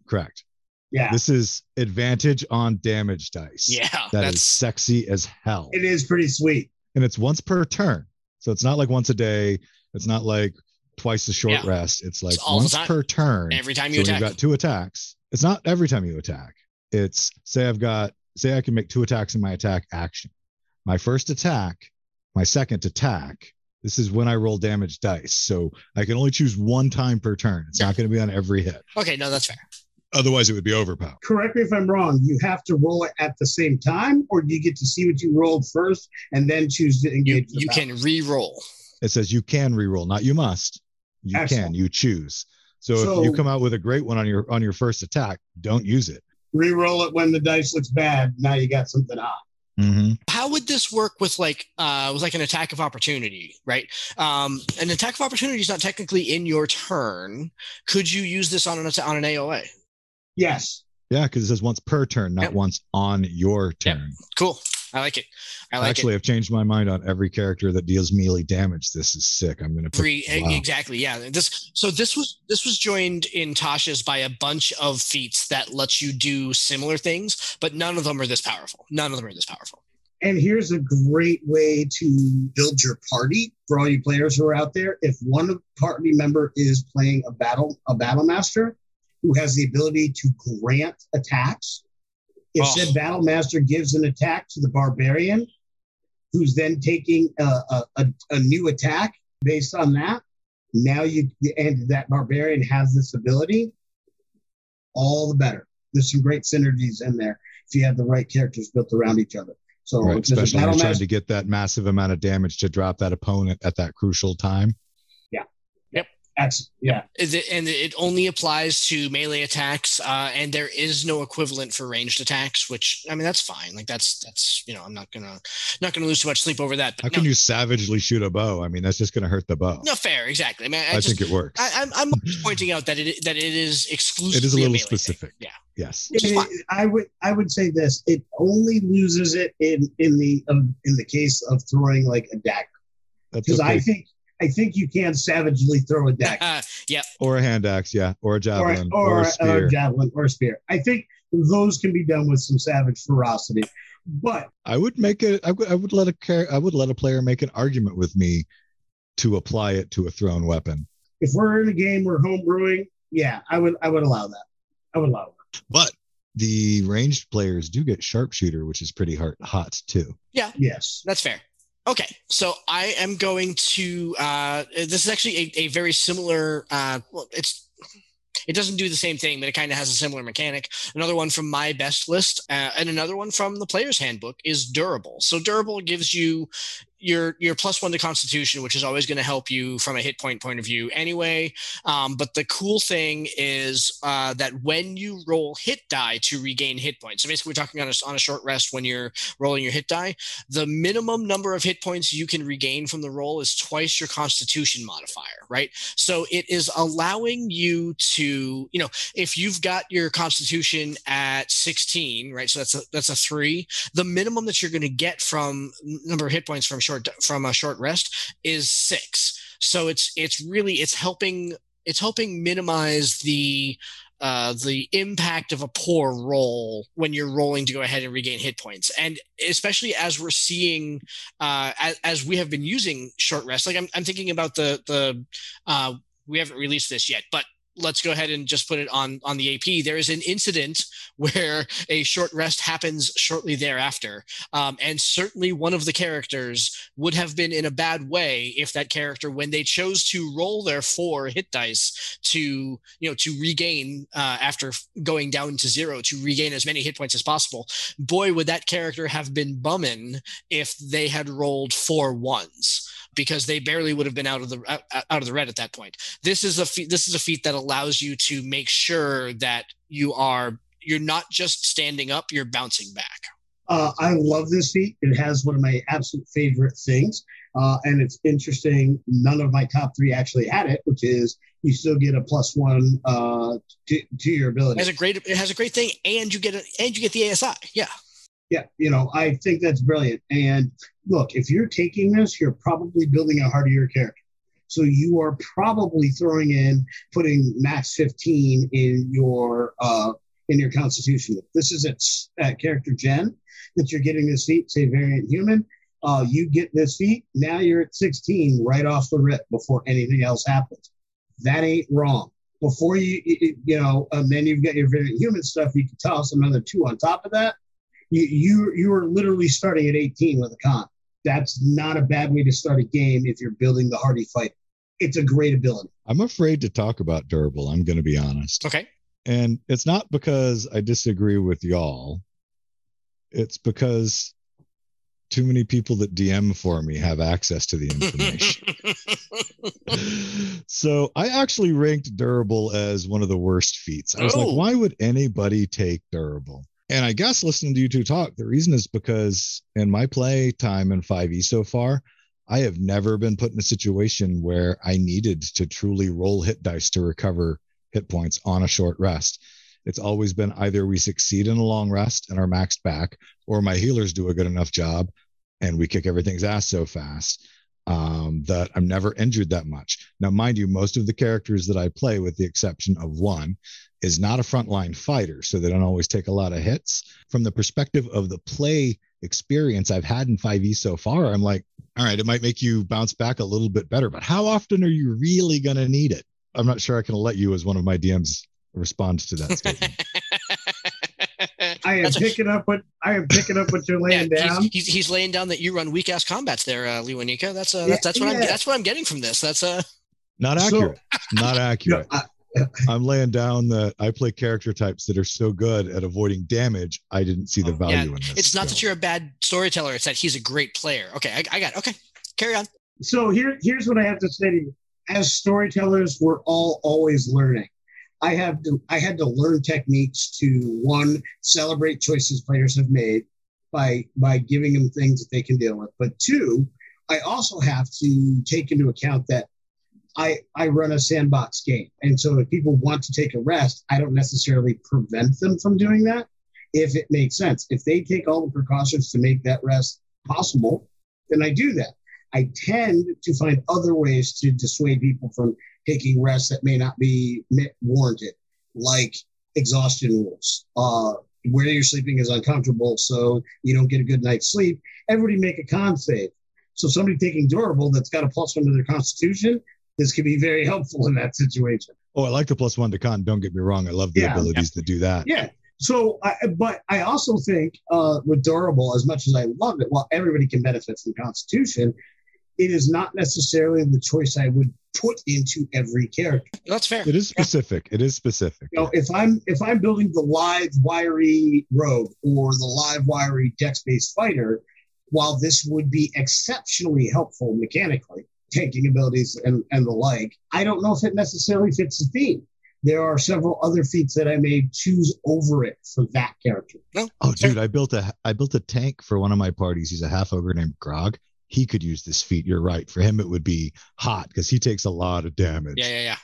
Correct. Yeah, This is advantage on damage dice. Yeah, That is that's sexy as hell. it is pretty sweet. and it's once per turn. So it's not like once a day. It's not like twice the short Yeah. rest. It's like It's once per turn. every time you when attack. you've got two attacks, it's not every time you attack. It's say I've got say I can make two attacks in my attack action. My first attack, my second attack. This is when I roll damage dice. So I can only choose one time per turn. It's Yeah. not going to be on every hit. okay, no, that's fair. Otherwise, it would be overpowered. Correct me if I'm wrong. You have to roll it at the same time, or do you get to see what you rolled first and then choose to You engage? the you can re-roll. It says you can re roll, not you must. You can, you choose. So, So- if you come out with a great one on your on your first attack, don't use it. re-roll it when the dice looks bad. Now you got something hot. Mm-hmm. How would this work with like uh with like an attack of opportunity, right? Um an attack of opportunity is not technically in your turn. Could you use this on an on an AOA? Yes. Yeah, because it says once per turn, not Yep. once on your Yep. turn. Cool. I like it. I like Actually, I've changed my mind on every character that deals melee damage. This is sick. I'm gonna it. put e, wow. exactly. Yeah. This so this was this was joined in Tasha's by a bunch of feats that lets you do similar things, but none of them are this powerful. None of them are this powerful. And here's a great way to build your party for all you players who are out there. If one party member is playing a battle, a battle master who has the ability to grant attacks, if Oh. said battle master gives an attack to the barbarian, who's then taking a, a, a, a new attack based on that, now you and that barbarian has this ability, all the better. There's some great synergies in there if you have the right characters built around each other. So right, if there's a especially when you're trying master- to get that massive amount of damage to drop that opponent at that crucial time. That's yeah. Is it- and it only applies to melee attacks, uh, and there is no equivalent for ranged attacks. Which I mean, that's fine. Like that's that's you know, I'm not gonna not gonna lose too much sleep over that. How But can you savagely shoot a bow? I mean, that's just gonna hurt the bow. no fair, exactly. I mean, I, I, just think it works. I, I'm I'm pointing out that it that it is exclusively it is a little melee thing. specific. Yeah, Yes. Which is fine. It- I would I would say this. It only loses it in in the um, in the case of throwing like a dagger because okay. I think I think you can savagely throw a dagger Uh, yeah, or a hand axe, yeah, or a javelin, or, or, a a spear. javelin or a spear. I think those can be done with some savage ferocity. But I would make it. I would. I would let a char- I would let a player make an argument with me to apply it to a thrown weapon. if we're in a game we're home brewing, yeah, I would I would allow that. I would allow that. But the ranged players do get sharpshooter, which is pretty hard, hot too. Yeah. Yes. that's fair. Okay, so I am going to. Uh, this is actually a, a very similar. Uh, well, it's it doesn't do the same thing, but it kind of has a similar mechanic. Another one from my best list, uh, and another one from the player's handbook is durable. So durable gives you you're you're plus one to Constitution, which is always going to help you from a hit point point of view anyway. Um, but the cool thing is uh, that when you roll hit die to regain hit points, so basically we're talking on a, on a short rest when you're rolling your hit die, the minimum number of hit points you can regain from the roll is twice your Constitution modifier, right? So it is allowing you to, you know, if you've got your Constitution at 16, right? So that's a that's a three. The minimum that you're going to get from number of hit points from short from a short rest is six. So it's it's really it's helping it's helping minimize the uh, the impact of a poor roll when you're rolling to go ahead and regain hit points, and especially as we're seeing uh, as, as we have been using short rest. Like I'm, I'm thinking about the the uh, we haven't released this yet, but let's go ahead and just put it on on the AP. There is an incident where a short rest happens shortly thereafter, um, and certainly one of the characters would have been in a bad way if that character, when they chose to roll their four hit dice to you know to regain uh, after going down to zero to regain as many hit points as possible, boy would that character have been bumming if they had rolled four ones because they barely would have been out of the out, out of the red at that point. This is a fe- this is a feat that allows you to make sure that you are you're not just standing up, you're bouncing back. Uh, I love this feat. It has one of my absolute favorite things. Uh, and it's interesting. None of my top three actually had it, which is you still get a plus one uh, to, to your ability. It has a great, it has a great thing, and you get a, and you get the ASI. Yeah, yeah, you know, I think that's brilliant. And look, if you're taking this, you're probably building a hardier character. So you are probably throwing in putting max 15 in your uh, in your constitution. This is at, at character gen that you're getting this feat, say variant human, uh, you get this feat. Now you're at 16 right off the rip before anything else happens. That ain't wrong. Before you, you know, and then you've got your variant human stuff. You can toss another two on top of that you you you are literally starting at 18 with a con. That's not a bad way to start a game if you're building the hardy fight. It's a great ability. I'm afraid to talk about durable. I'm going to be honest. Okay. And it's not because I disagree with y'all. It's because too many people that DM for me have access to the information. so I actually ranked durable as one of the worst feats. I was Oh. like, why would anybody take durable? And I guess listening to you two talk, the reason is because in my play time in 5e so far, I have never been put in a situation where I needed to truly roll hit dice to recover hit points on a short rest. It's always been either we succeed in a long rest and are maxed back, or my healers do a good enough job and we kick everything's ass so fast um, that I'm never injured that much. Now, mind you, most of the characters that I play, with the exception of one, is not a frontline fighter, so they don't always take a lot of hits. From the perspective of the play experience I've had in 5e so far, I'm like, all right, it might make you bounce back a little bit better, but how often are you really going to need it? I'm not sure I can let you, as one of my DMs, respond to that statement. I am That's a- picking up what I am picking up what you're laying yeah, down. he's, he's, he's laying down that you run weak ass combats there, uh, Lewanika. That's uh, that's, that's what I'm Yeah. that's what I'm getting from this. That's uh, Not So- accurate. not No, accurate. I, I'm laying down that I play character types that are so good at avoiding damage. I didn't see the Oh, value yeah, in this. it's not that you're a bad storyteller. It's that he's a great player. Okay, I, I got it. okay. Carry on. so here here's what I have to say to you. As storytellers, we're all always learning. I have to I had to learn techniques to one celebrate choices players have made by by giving them things that they can deal with. But two, I also have to take into account that I I run a sandbox game. And so if people want to take a rest, I don't necessarily prevent them from doing that if it makes sense. If they take all the precautions to make that rest possible, then I do that. I tend to find other ways to dissuade people from taking rests that may not be warranted, like exhaustion rules. Uh, where you're sleeping is uncomfortable, so you don't get a good night's sleep. Everybody make a con save. So somebody taking durable that's got a plus one to their constitution, this could be very helpful in that situation. Oh, I like the plus one to con. Don't get me wrong. I love the Yeah. abilities to do that. Yeah. So, I, but I also think uh, with durable, as much as I love it, while everybody can benefit from Constitution, it is not necessarily the choice I would put into every character. That's fair. It is specific. It is specific. You know, if I'm if I'm building the live wiry rogue or the live wiry dex based fighter, while this would be exceptionally helpful mechanically, tanking abilities and, and the like, I don't know if it necessarily fits the theme. There are several other feats that I may choose over it for that character. No, Oh, dude, I built a I built a tank for one of my parties. He's a half ogre named Grog. He could use this feat. You're right. For him, it would be hot because he takes a lot of damage. Yeah, yeah, yeah.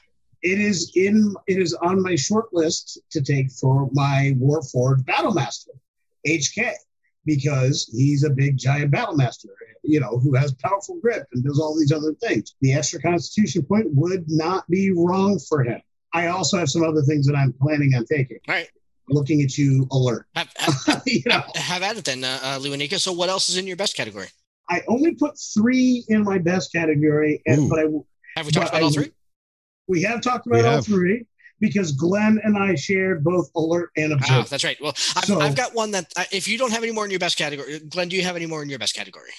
It is in it is on my short list to take for my Warforged Battlemaster, HK, because he's a big giant battle master, you know, who has powerful grip and does all these other things. The extra Constitution point would not be wrong for him. I also have some other things that I'm planning on taking. All right. Looking at you, alert. Have, have, you know, have at it then, uh, uh, Lewanika. So, what else is in your best category? I only put three in my best category, and Ooh. but I Have we talked But about all three? we have talked about We all have. three because Glenn and I shared both alert and Ah, observe. that's right. Well, I've, So- I've got one that uh, if you don't have any more in your best category, Glenn, do you have any more in your best category?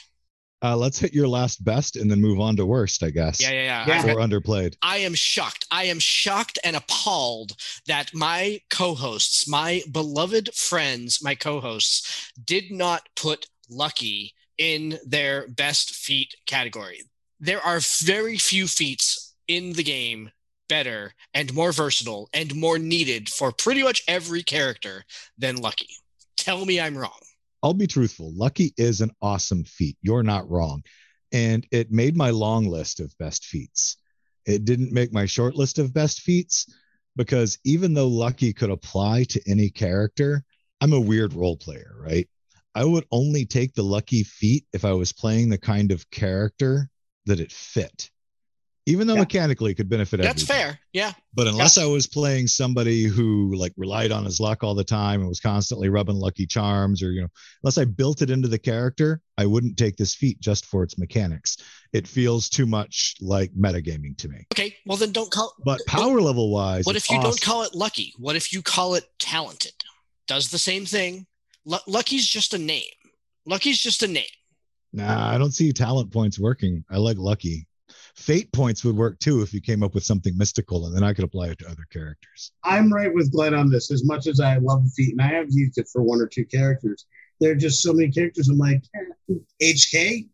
Uh, let's hit your last best and then move on to worst, I guess. Yeah, yeah, yeah. Yeah. Or underplayed. I am shocked. I am shocked and appalled that my co hosts, my beloved friends, my co hosts, did not put Lucky in their best feat category. There are very few feats in the game better and more versatile and more needed for pretty much every character than Lucky. Tell me I'm wrong. I'll be truthful. Lucky is an awesome feat. You're not wrong. And it made my long list of best feats. It didn't make my short list of best feats because even though Lucky could apply to any character, I'm a weird role player, right? I would only take the Lucky feat if I was playing the kind of character that it fit. Even though Yeah. mechanically it could benefit everyone. That's everybody. fair. Yeah. But unless I was playing somebody who like relied on his luck all the time and was constantly rubbing lucky charms, or you know, unless I built it into the character, I wouldn't take this feat just for its mechanics. It feels too much like metagaming to me. Okay. Well, then don't call. But power level wise, What if you don't call it lucky? What if you call it talented? Does the same thing. Lu- lucky's just a name. Lucky's just a name. Nah, I don't see talent points working. I like lucky. Fate points would work too if you came up with something mystical, and then I could apply it to other characters. I'm right with Glenn on this. As much as I love feat, and I have used it for one or two characters, there are just so many characters. I'm like, HK,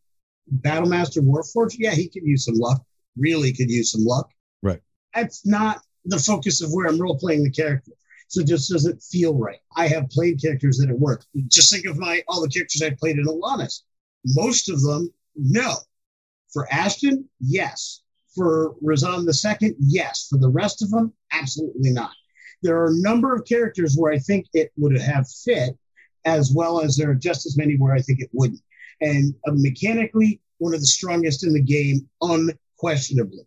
Battlemaster Warforged. Yeah, he could use some luck. Really could use some luck. Right. That's not the focus of where I'm role playing the character. So it just doesn't feel right. I have played characters that it worked. Just think of my all the characters I played in Alanis. Most of them, no. For Ashton, yes. For Razan second, yes. For the rest of them, absolutely not. There are a number of characters where I think it would have fit, as well as there are just as many where I think it wouldn't. And uh, mechanically, one of the strongest in the game, unquestionably.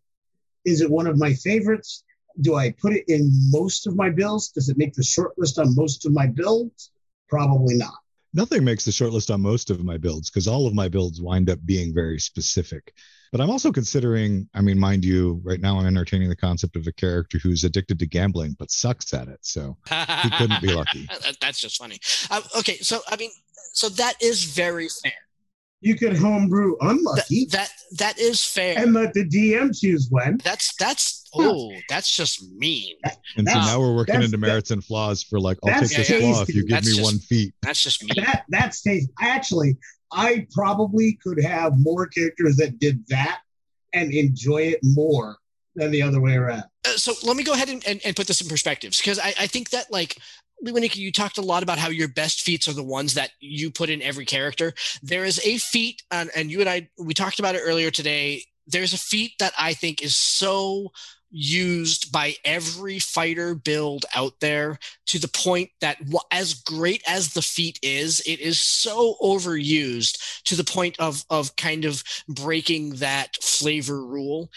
Is it one of my favorites? Do I put it in most of my builds? Does it make the short list on most of my builds? Probably not. Nothing makes the shortlist on most of my builds because all of my builds wind up being very specific. But I'm also considering, I mean, mind you, right now I'm entertaining the concept of a character who's addicted to gambling but sucks at it. So he couldn't be lucky. That's just funny. Uh, okay, so I mean, so that is very fair. You could homebrew That unlucky that, that is fair. and let the DM choose when. That's that's oh, that's just mean. And so now we're working that's- into merits and flaws for like, I'll take this tasty. flaw if you give That's me just- one feat. That's just mean. That that stays. Actually, I probably could have more characters that did that and enjoy it more than the other way around. Uh, so let me go ahead and, and, and put this in perspectives because I, I think that like Lewanika, you talked a lot about how your best feats are the ones that you put in every character. There is a feat, and, and you and I we talked about it earlier today. There's a feat that I think is so used by every fighter build out there to the point that as great as the feat is, it is so overused to the point of of kind of breaking that flavor rule.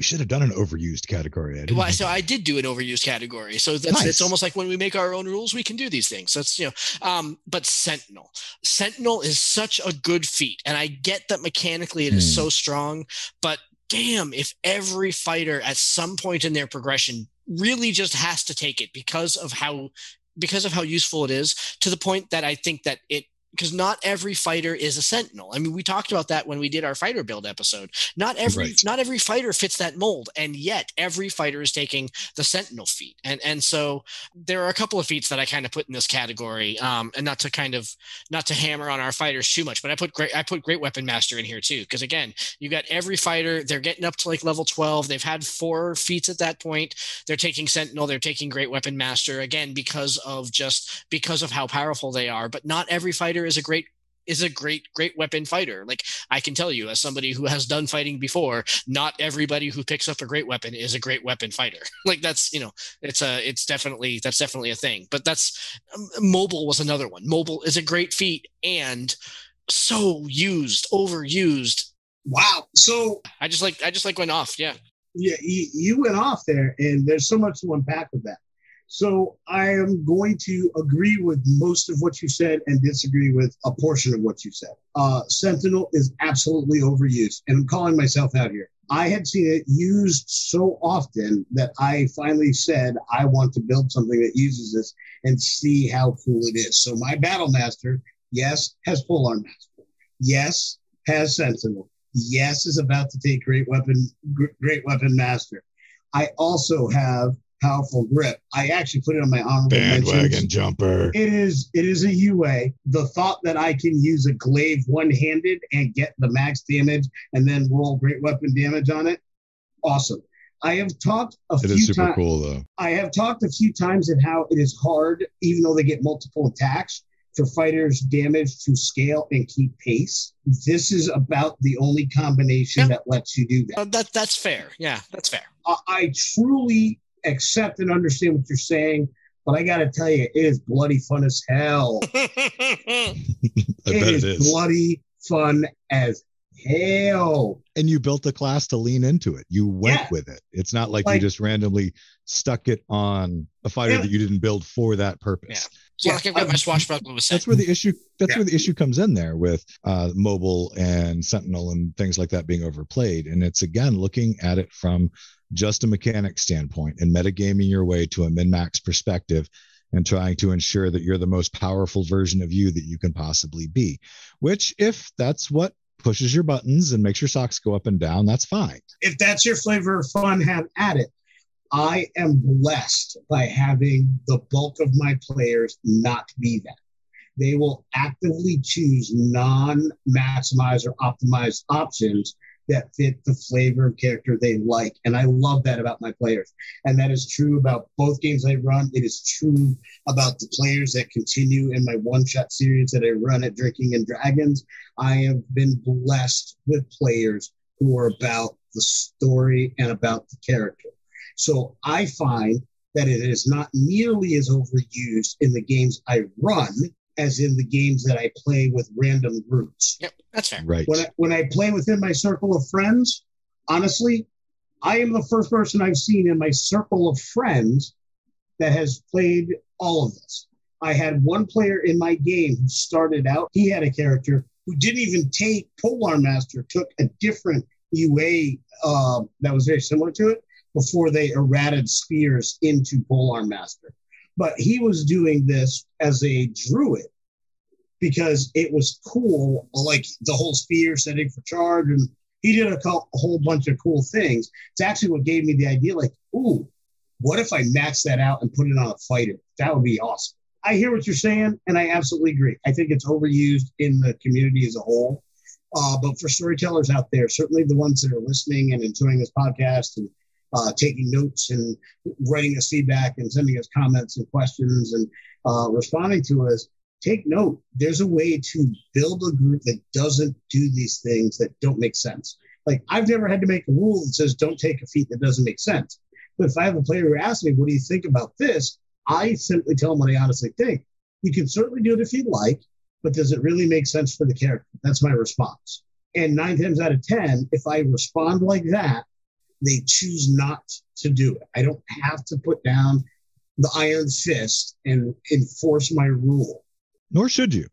We should have done an overused category. I Well, so I did do an overused category. So that's it's almost like when we make our own rules, we can do these things. That's you know. Um, but Sentinel, Sentinel is such a good feat, and I get that mechanically it is Hmm. so strong. But damn, if every fighter at some point in their progression really just has to take it because of how because of how useful it is, to the point that I think that it because not every fighter is a sentinel. I mean, we talked about that when we did our fighter build episode. Not every Right. not every fighter fits that mold, and yet every fighter is taking the sentinel feat. And and so there are a couple of feats that I kind of put in this category. Um, and not to kind of not to hammer on our fighters too much, but I put great I put great weapon master in here too. Because again, you got every fighter, they're getting up to like level 12. They've had four feats at that point. They're taking sentinel, they're taking great weapon master again because of just because of how powerful they are. But not every fighter is a great is a great great weapon fighter. Like i can tell you as somebody who has done fighting before not everybody who picks up a great weapon is a great weapon fighter. Like that's you know it's a it's definitely that's definitely a thing. But that's um, mobile was another one. Mobile is a great feat and so used overused. Wow. So i just like i just like went off. Yeah. Yeah, you, you went off there, and there's so much to unpack with that. So I am going to agree with most of what you said and disagree with a portion of what you said. Uh, Sentinel is absolutely overused, and I'm calling myself out here. I had seen it used so often that I finally said I want to build something that uses this and see how cool it is. So my Battle Master, yes, has Polearm Master. Yes, has Sentinel. Yes, is about to take Great Weapon, Great Weapon Master. I also have Powerful Grip. I actually put it on my honorable Bandwagon mentions. jumper. It is it is a UA. The thought that I can use a glaive one-handed and get the max damage and then roll great weapon damage on it, awesome. I have talked a It few is super times. cool though. I have talked a few times at how it is hard, even though they get multiple attacks, for fighters' damage to scale and keep pace. This is about the only combination Yeah. that lets you do that. Uh, that that's fair yeah that's fair I, I truly accept and understand what you're saying, but I got to tell you, it is bloody fun as hell. I It bet is it is. bloody fun as hell. and you built the class to lean into it. You went Yeah. with it. It's not like, Like- you just randomly stuck it on a fighter Yeah. that you didn't build for that purpose. It's not like I've got my swashbuckler with That's where the issue. That's Yeah. where the issue comes in there with uh, mobile and Sentinel and things like that being overplayed. And it's again looking at it from just a mechanic standpoint and metagaming your way to a min max perspective and trying to ensure that you're the most powerful version of you that you can possibly be. Which, if that's what pushes your buttons and makes your socks go up and down, that's fine. If that's your flavor of fun, have at it. I am blessed by having the bulk of my players not be that. They will actively choose non maximize or optimized options that fit the flavor of character they like. And I love that about my players. And that is true about both games I run. It is true about the players that continue in my one shot series that I run at Drinking and Dragons. I have been blessed with players who are about the story and about the character. So I find that it is not nearly as overused in the games I run as in the games that I play with random groups. Yep, that's fair. Right. When I, when I play within my circle of friends, honestly, I am the first person I've seen in my circle of friends that has played all of this. I had one player in my game who started out, he had a character who didn't even take Polearm Master, took a different UA uh, that was very similar to it before they errated spears into Polearm Master. But he was doing this as a druid because it was cool, like the whole spear setting for charge, and he did a, co- a whole bunch of cool things. It's actually what gave me the idea, like, ooh, what if I max that out and put it on a fighter? That would be awesome. I hear what you're saying, and I absolutely agree. I think it's overused in the community as a whole. Uh, but for storytellers out there, certainly the ones that are listening and enjoying this podcast and uh, taking notes and writing us feedback and sending us comments and questions and uh, responding to us, take note. There's a way to build a group that doesn't do these things that don't make sense. Like I've never had to make a rule that says don't take a feat that doesn't make sense. But if I have a player who asks me, what do you think about this? I simply tell them what I honestly think. You can certainly do it if you'd like, but does it really make sense for the character? That's my response. And nine times out of 10, if I respond like that, they choose not to do it. I don't have to put down the iron fist and enforce my rule. Nor should you,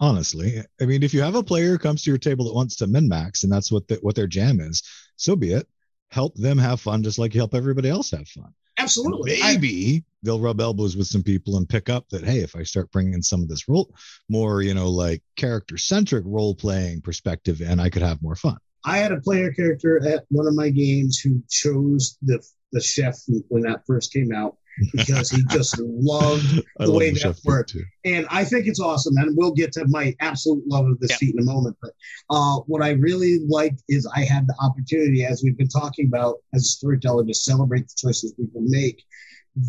honestly. I mean, if you have a player who comes to your table that wants to min max and that's what the, what their jam is, so be it. Help them have fun just like you help everybody else have fun. Absolutely. I- maybe they'll rub elbows with some people and pick up that hey if i start bringing some of this role more you know like character centric role playing perspective and i could have more fun I had a player character at one of my games who chose the the chef when that first came out because he just loved the love way the that chef feat, worked. too. and I think it's awesome. And we'll get to my absolute love of this Yeah. feat in a moment. But uh, what I really liked is I had the opportunity, as we've been talking about as a storyteller, to celebrate the choices people make.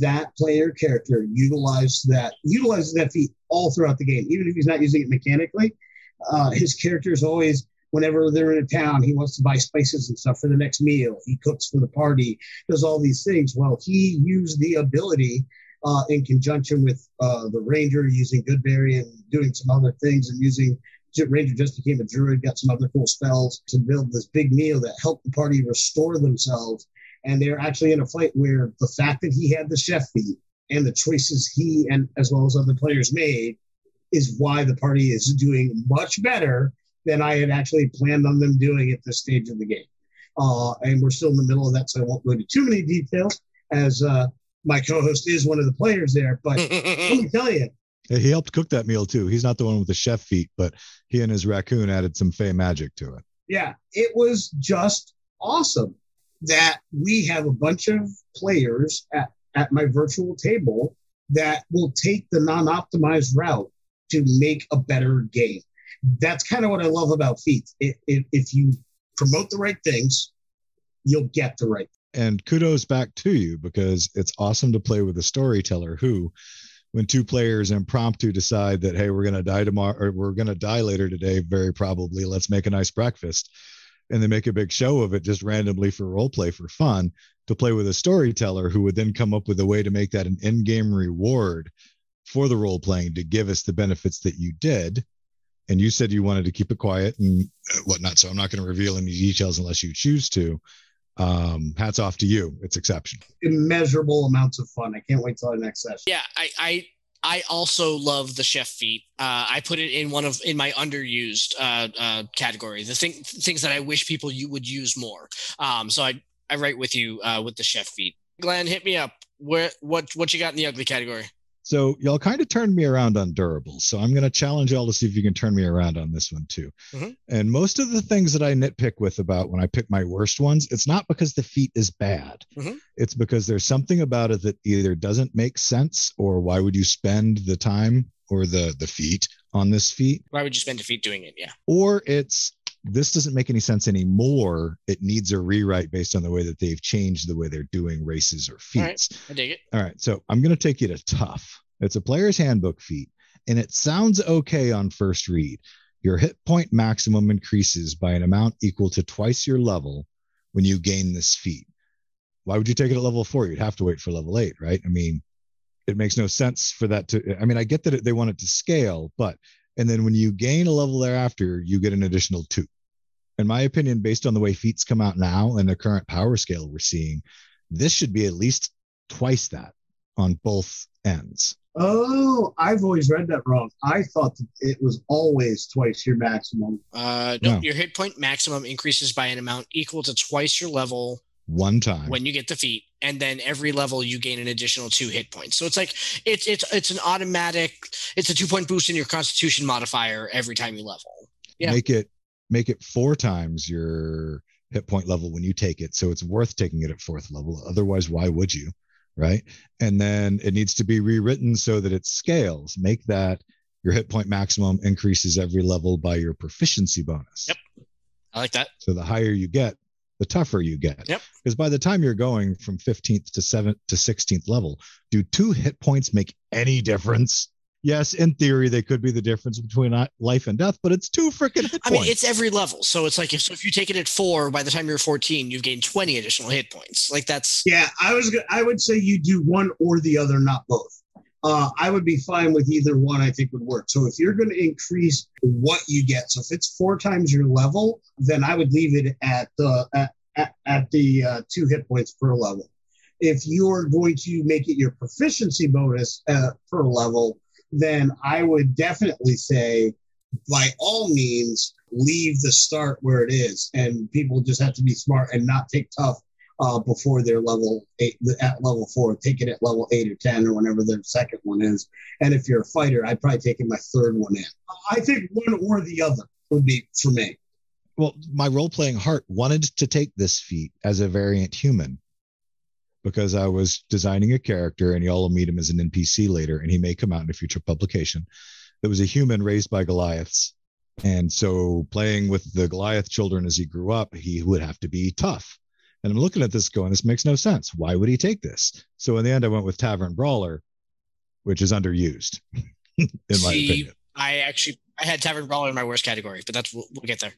That player character utilized that utilizes that feat all throughout the game, even if he's not using it mechanically. Uh, his character is always whenever they're in a town, he wants to buy spices and stuff for the next meal. He cooks for the party, does all these things. Well, he used the ability uh, in conjunction with uh, the ranger using Goodberry and doing some other things and using Ranger just became a druid, got some other cool spells to build this big meal that helped the party restore themselves. And they're actually in a fight where the fact that he had the chef feat and the choices he and as well as other players made is why the party is doing much better than I had actually planned on them doing at this stage of the game. Uh, and we're still in the middle of that, so I won't go into too many details as uh, my co-host is one of the players there. But let me tell you, Yeah, he helped cook that meal too he's not the one with the chef feat but he and his raccoon added some fey magic to it yeah, it was just awesome that we have a bunch of players at, at my virtual table that will take the non-optimized route to make a better game. That's kind of what I love about feats. If, if, if you promote the right things, you'll get the right. and kudos back to you because it's awesome to play with a storyteller who when two players impromptu decide that hey we're going to die tomorrow or we're going to die later today very probably let's make a nice breakfast and they make a big show of it just randomly for role play for fun to play with a storyteller who would then come up with a way to make that an in-game reward for the role playing to give us the benefits that you did and you said you wanted to keep it quiet and uh, whatnot so i'm not going to reveal any details unless you choose to um hats off to you it's exceptional Immeasurable amounts of fun. I can't wait till the next session. Yeah, I, I I also love the chef feat. Uh, I put it in one of in my underused uh, uh, category. The thing things that I wish people you would use more. Um, so I I right with you uh, with the chef feat. Glenn, hit me up. Where what what you got in the ugly category? So y'all kind of turned me around on durables. So I'm going to challenge y'all to see if you can turn me around on this one too. Mhm. And most of the things that I nitpick with about when I pick my worst ones, it's not because the feat is bad. Mhm. It's because there's something about it that either doesn't make sense or why would you spend the time or the the feat on this feat Why would you spend a feat doing it? Yeah. or it's this doesn't make any sense anymore. It needs a rewrite based on the way that they've changed the way they're doing races or All right. feats. I dig it. All right, so I'm going to take you to tough. It's a player's handbook feat, and it sounds okay on first read. Your hit point maximum increases by an amount equal to twice your level when you gain this feat. Why would you take it at level four? You'd have to wait for level eight, right? I mean, it makes no sense for that to. I mean, I get that it, they want it to scale, but and then when you gain a level thereafter, you get an additional two. In my opinion, based on the way feats come out now and the current power scale we're seeing, this should be at least twice that on both ends. Oh, I've always read that wrong. I thought that it was always twice your maximum. Uh, no, No. your hit point maximum increases by an amount equal to twice your level One time. when you get the feat, and then every level you gain an additional two hit points. So it's like it's it's it's an automatic. It's a two point boost in your Constitution modifier every time you level. yeah. Make it make it four times your hit point level when you take it. So it's worth taking it at fourth level. Otherwise, why would you? Right. And then it needs to be rewritten so that it scales. Make that your hit point maximum increases every level by your proficiency bonus. Yep. I like that. So the higher you get, the tougher you get. Yep. Because by the time you're going from 15th to 7th to 16th level, do two hit points make any difference? Yes, in theory, they could be the difference between uh, life and death, but it's two freaking hit I mean, points. it's every level. So it's like if so if you take it at four, by the time you're 14, you've gained 20 additional hit points. Like that's Yeah, I was. go- I would say you do one or the other, not both. Uh, I would be fine with either one. I think would work. So if you're going to increase what you get, so if it's four times your level, then I would leave it at the at, at, at the uh, two hit points per level. If you're going to make it your proficiency bonus uh, per level, then I would definitely say, by all means, leave the start where it is, and people just have to be smart and not take tough uh, before they're level eight at level four. Take it at level eight or ten or whenever their second one is. And if you're a fighter, I'd probably take my third one in. I think one or the other would be for me. Well, my role playing heart wanted to take this feat as a variant human because I was designing a character and y'all will meet him as an NPC later, and he may come out in a future publication. There was a human raised by Goliaths. And so playing with the Goliath children as he grew up, he would have to be tough. And I'm looking at this going, this makes no sense. Why would he take this? So in the end, I went with Tavern Brawler, which is underused, in my See, opinion. I actually I had Tavern Brawler in my worst category, but that's we'll, we'll get there.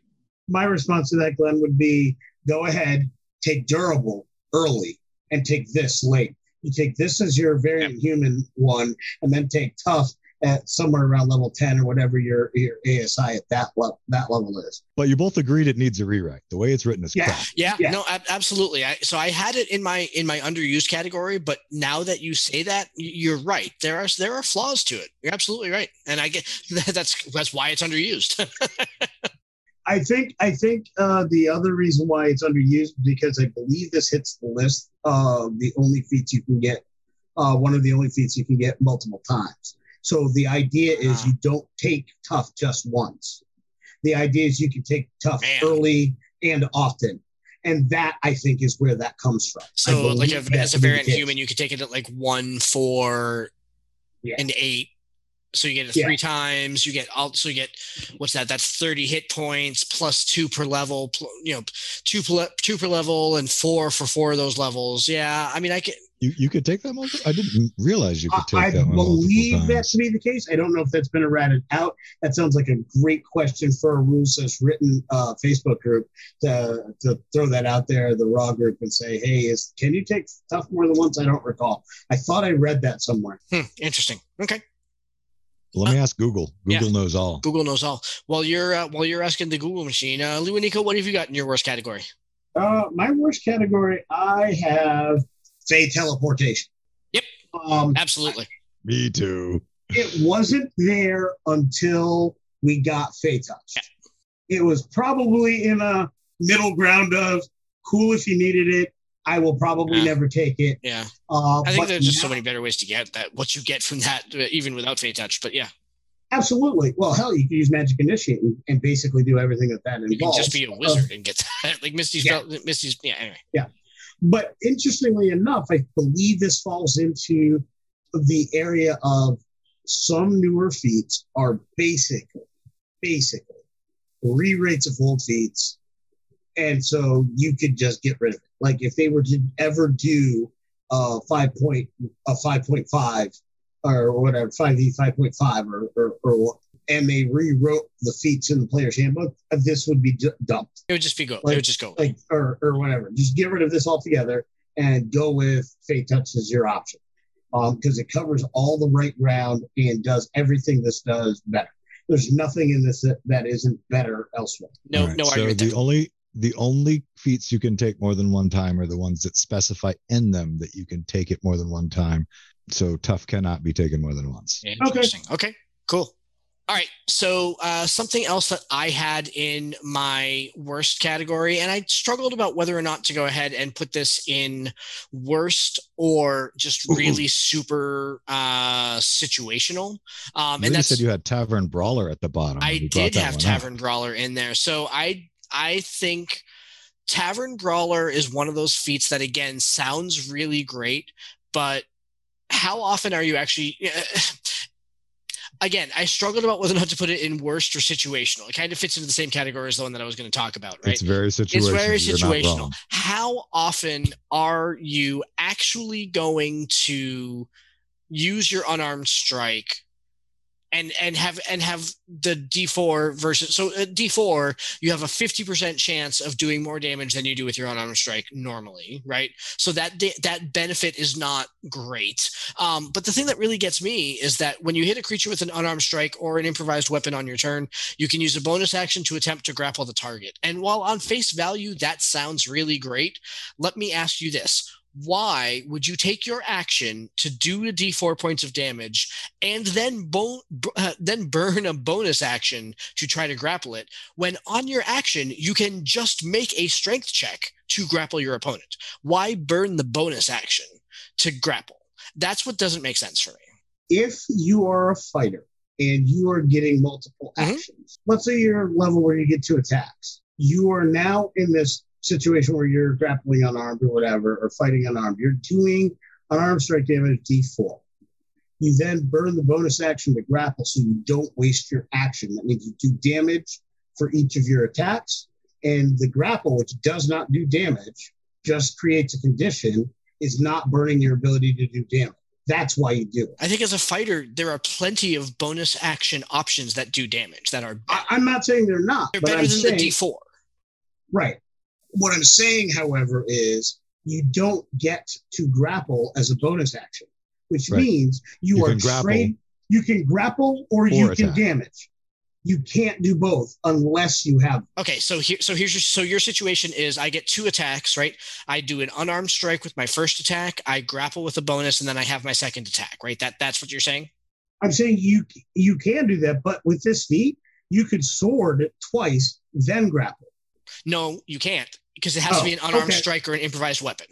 My response to that, Glenn, would be go ahead, take durable early, and take this late. You take this as your variant human one, and then take tough at somewhere around level 10 or whatever your, your ASI at that level that level is. But you both agreed it needs a rewrite. The way it's written is Yeah. crap. Yeah, Yeah. no, ab- absolutely. I, so I had it in my in my underused category, but now that you say that, you're right. There are there are flaws to it. You're absolutely right, and I get that's that's why it's underused. I think I think uh, the other reason why it's underused because I believe this hits the list of the only feats you can get, uh, one of the only feats you can get multiple times. So the idea is you don't take tough just once. The idea is you can take tough Man. early and often, and that I think is where that comes from. So like as a to be the variant human, you could take it at like one, four, Yeah. and eight. So you get it Yeah. three times. You get also you get what's that? That's thirty hit points plus two per level. pl- You know, two per, two per level and four for four of those levels. Yeah, I mean, I can. You you could take that multiple. I didn't realize you could take I that one believe that to be the case. I don't know if that's been errated out. That sounds like a great question for a rules as written uh, Facebook group to, to throw that out there, the raw group, and say, hey, is can you take tough more than once? I don't recall. I thought I read that somewhere. Hmm, interesting. Okay. Let me ask Google. yeah. Google knows all. Google knows all. While you're uh, while you're asking the Google machine, uh, Lewanika, what have you got in your worst category? Uh, my worst category, I have Fey Teleportation. Yep. Um, Absolutely. Me too. it wasn't there until we got Fey Touch. It was probably in a middle ground of cool if you needed it. I will probably Yeah. never take it. Yeah, Uh, I think there's just so many better ways to get that. What you get from that, uh, even without Fey Touch. But yeah, Absolutely. Well, hell, you can use Magic Initiate and, and basically do everything that that you can involves. just be a wizard and get that. like Misty's. Yeah. Misty's. Yeah. Anyway. But interestingly enough, I believe this falls into the area of some newer feats are basically, basically re-rates of old feats. And so you could just get rid of it. Like if they were to ever do a five point, a 5.5 or whatever, 5e 5.5 or, or, or, and they rewrote the feats in the player's handbook, this would be ju- dumped It would just be go. Like- it would just go. like or or whatever. Just get rid of this altogether and go with Fey Touch as your option. Um, because it covers all the right ground and does everything this does better. There's nothing in this that, that isn't better elsewhere. no, All right, no so argument the only the only feats you can take more than one time are the ones that specify in them that you can take it more than one time. So tough cannot be taken more than once. Interesting. Okay. Cool. All right. So uh, something else that I had in my worst category, and I struggled about whether or not to go ahead and put this in worst or just Ooh. really super uh, situational. Um, you and that's said you had Tavern Brawler at the bottom. I and you brought did have up. Tavern Brawler in there. So I I think Tavern Brawler is one of those feats that again sounds really great, but how often are you actually again, I struggled about whether or not to put it in worst or situational. It kind of fits into the same category as the one that I was going to talk about, right? It's very situational. It's very situational. How often are you actually going to use your unarmed strike and and have and have the D4 versus so at D4 you have a 50% chance of doing more damage than you do with your unarmed strike normally, right? So that that benefit is not great. Um, but the thing that really gets me is that when you hit a creature with an unarmed strike or an improvised weapon on your turn, you can use a bonus action to attempt to grapple the target. And while on face value that sounds really great, let me ask you this. Why would you take your action to do a d4 points of damage and then bo- uh, then burn a bonus action to try to grapple it when on your action you can just make a strength check to grapple your opponent? Why burn the bonus action to grapple? That's what doesn't make sense for me. If you are a fighter and you are getting multiple Mhm. actions, let's say you're level where you get two attacks, you are now in this situation where you're grappling unarmed or whatever, or fighting unarmed. You're doing unarmed strike damage D4. You then burn the bonus action to grapple so you don't waste your action. That means you do damage for each of your attacks. And the grapple, which does not do damage, just creates a condition, is not burning your ability to do damage. That's why you do it. i think as a fighter there are plenty of bonus action options that do damage that are I, I'm not saying they're not, they're but better I'm than saying, the d4 right. What I'm saying, however, is you don't get to grapple as a bonus action, which Right. means you, You are trained. You can grapple or, you Or can damage. You can't do both unless you have. Okay, so here, so here's your, so your situation is I get two attacks, right? I do an unarmed strike with my first attack, I grapple with a bonus, and then I have my second attack, right? That that's what you're saying. I'm saying you you can do that, but with this feat, you could sword it twice, then grapple. No, you can't because it has to Oh, be an unarmed okay. strike or an improvised weapon.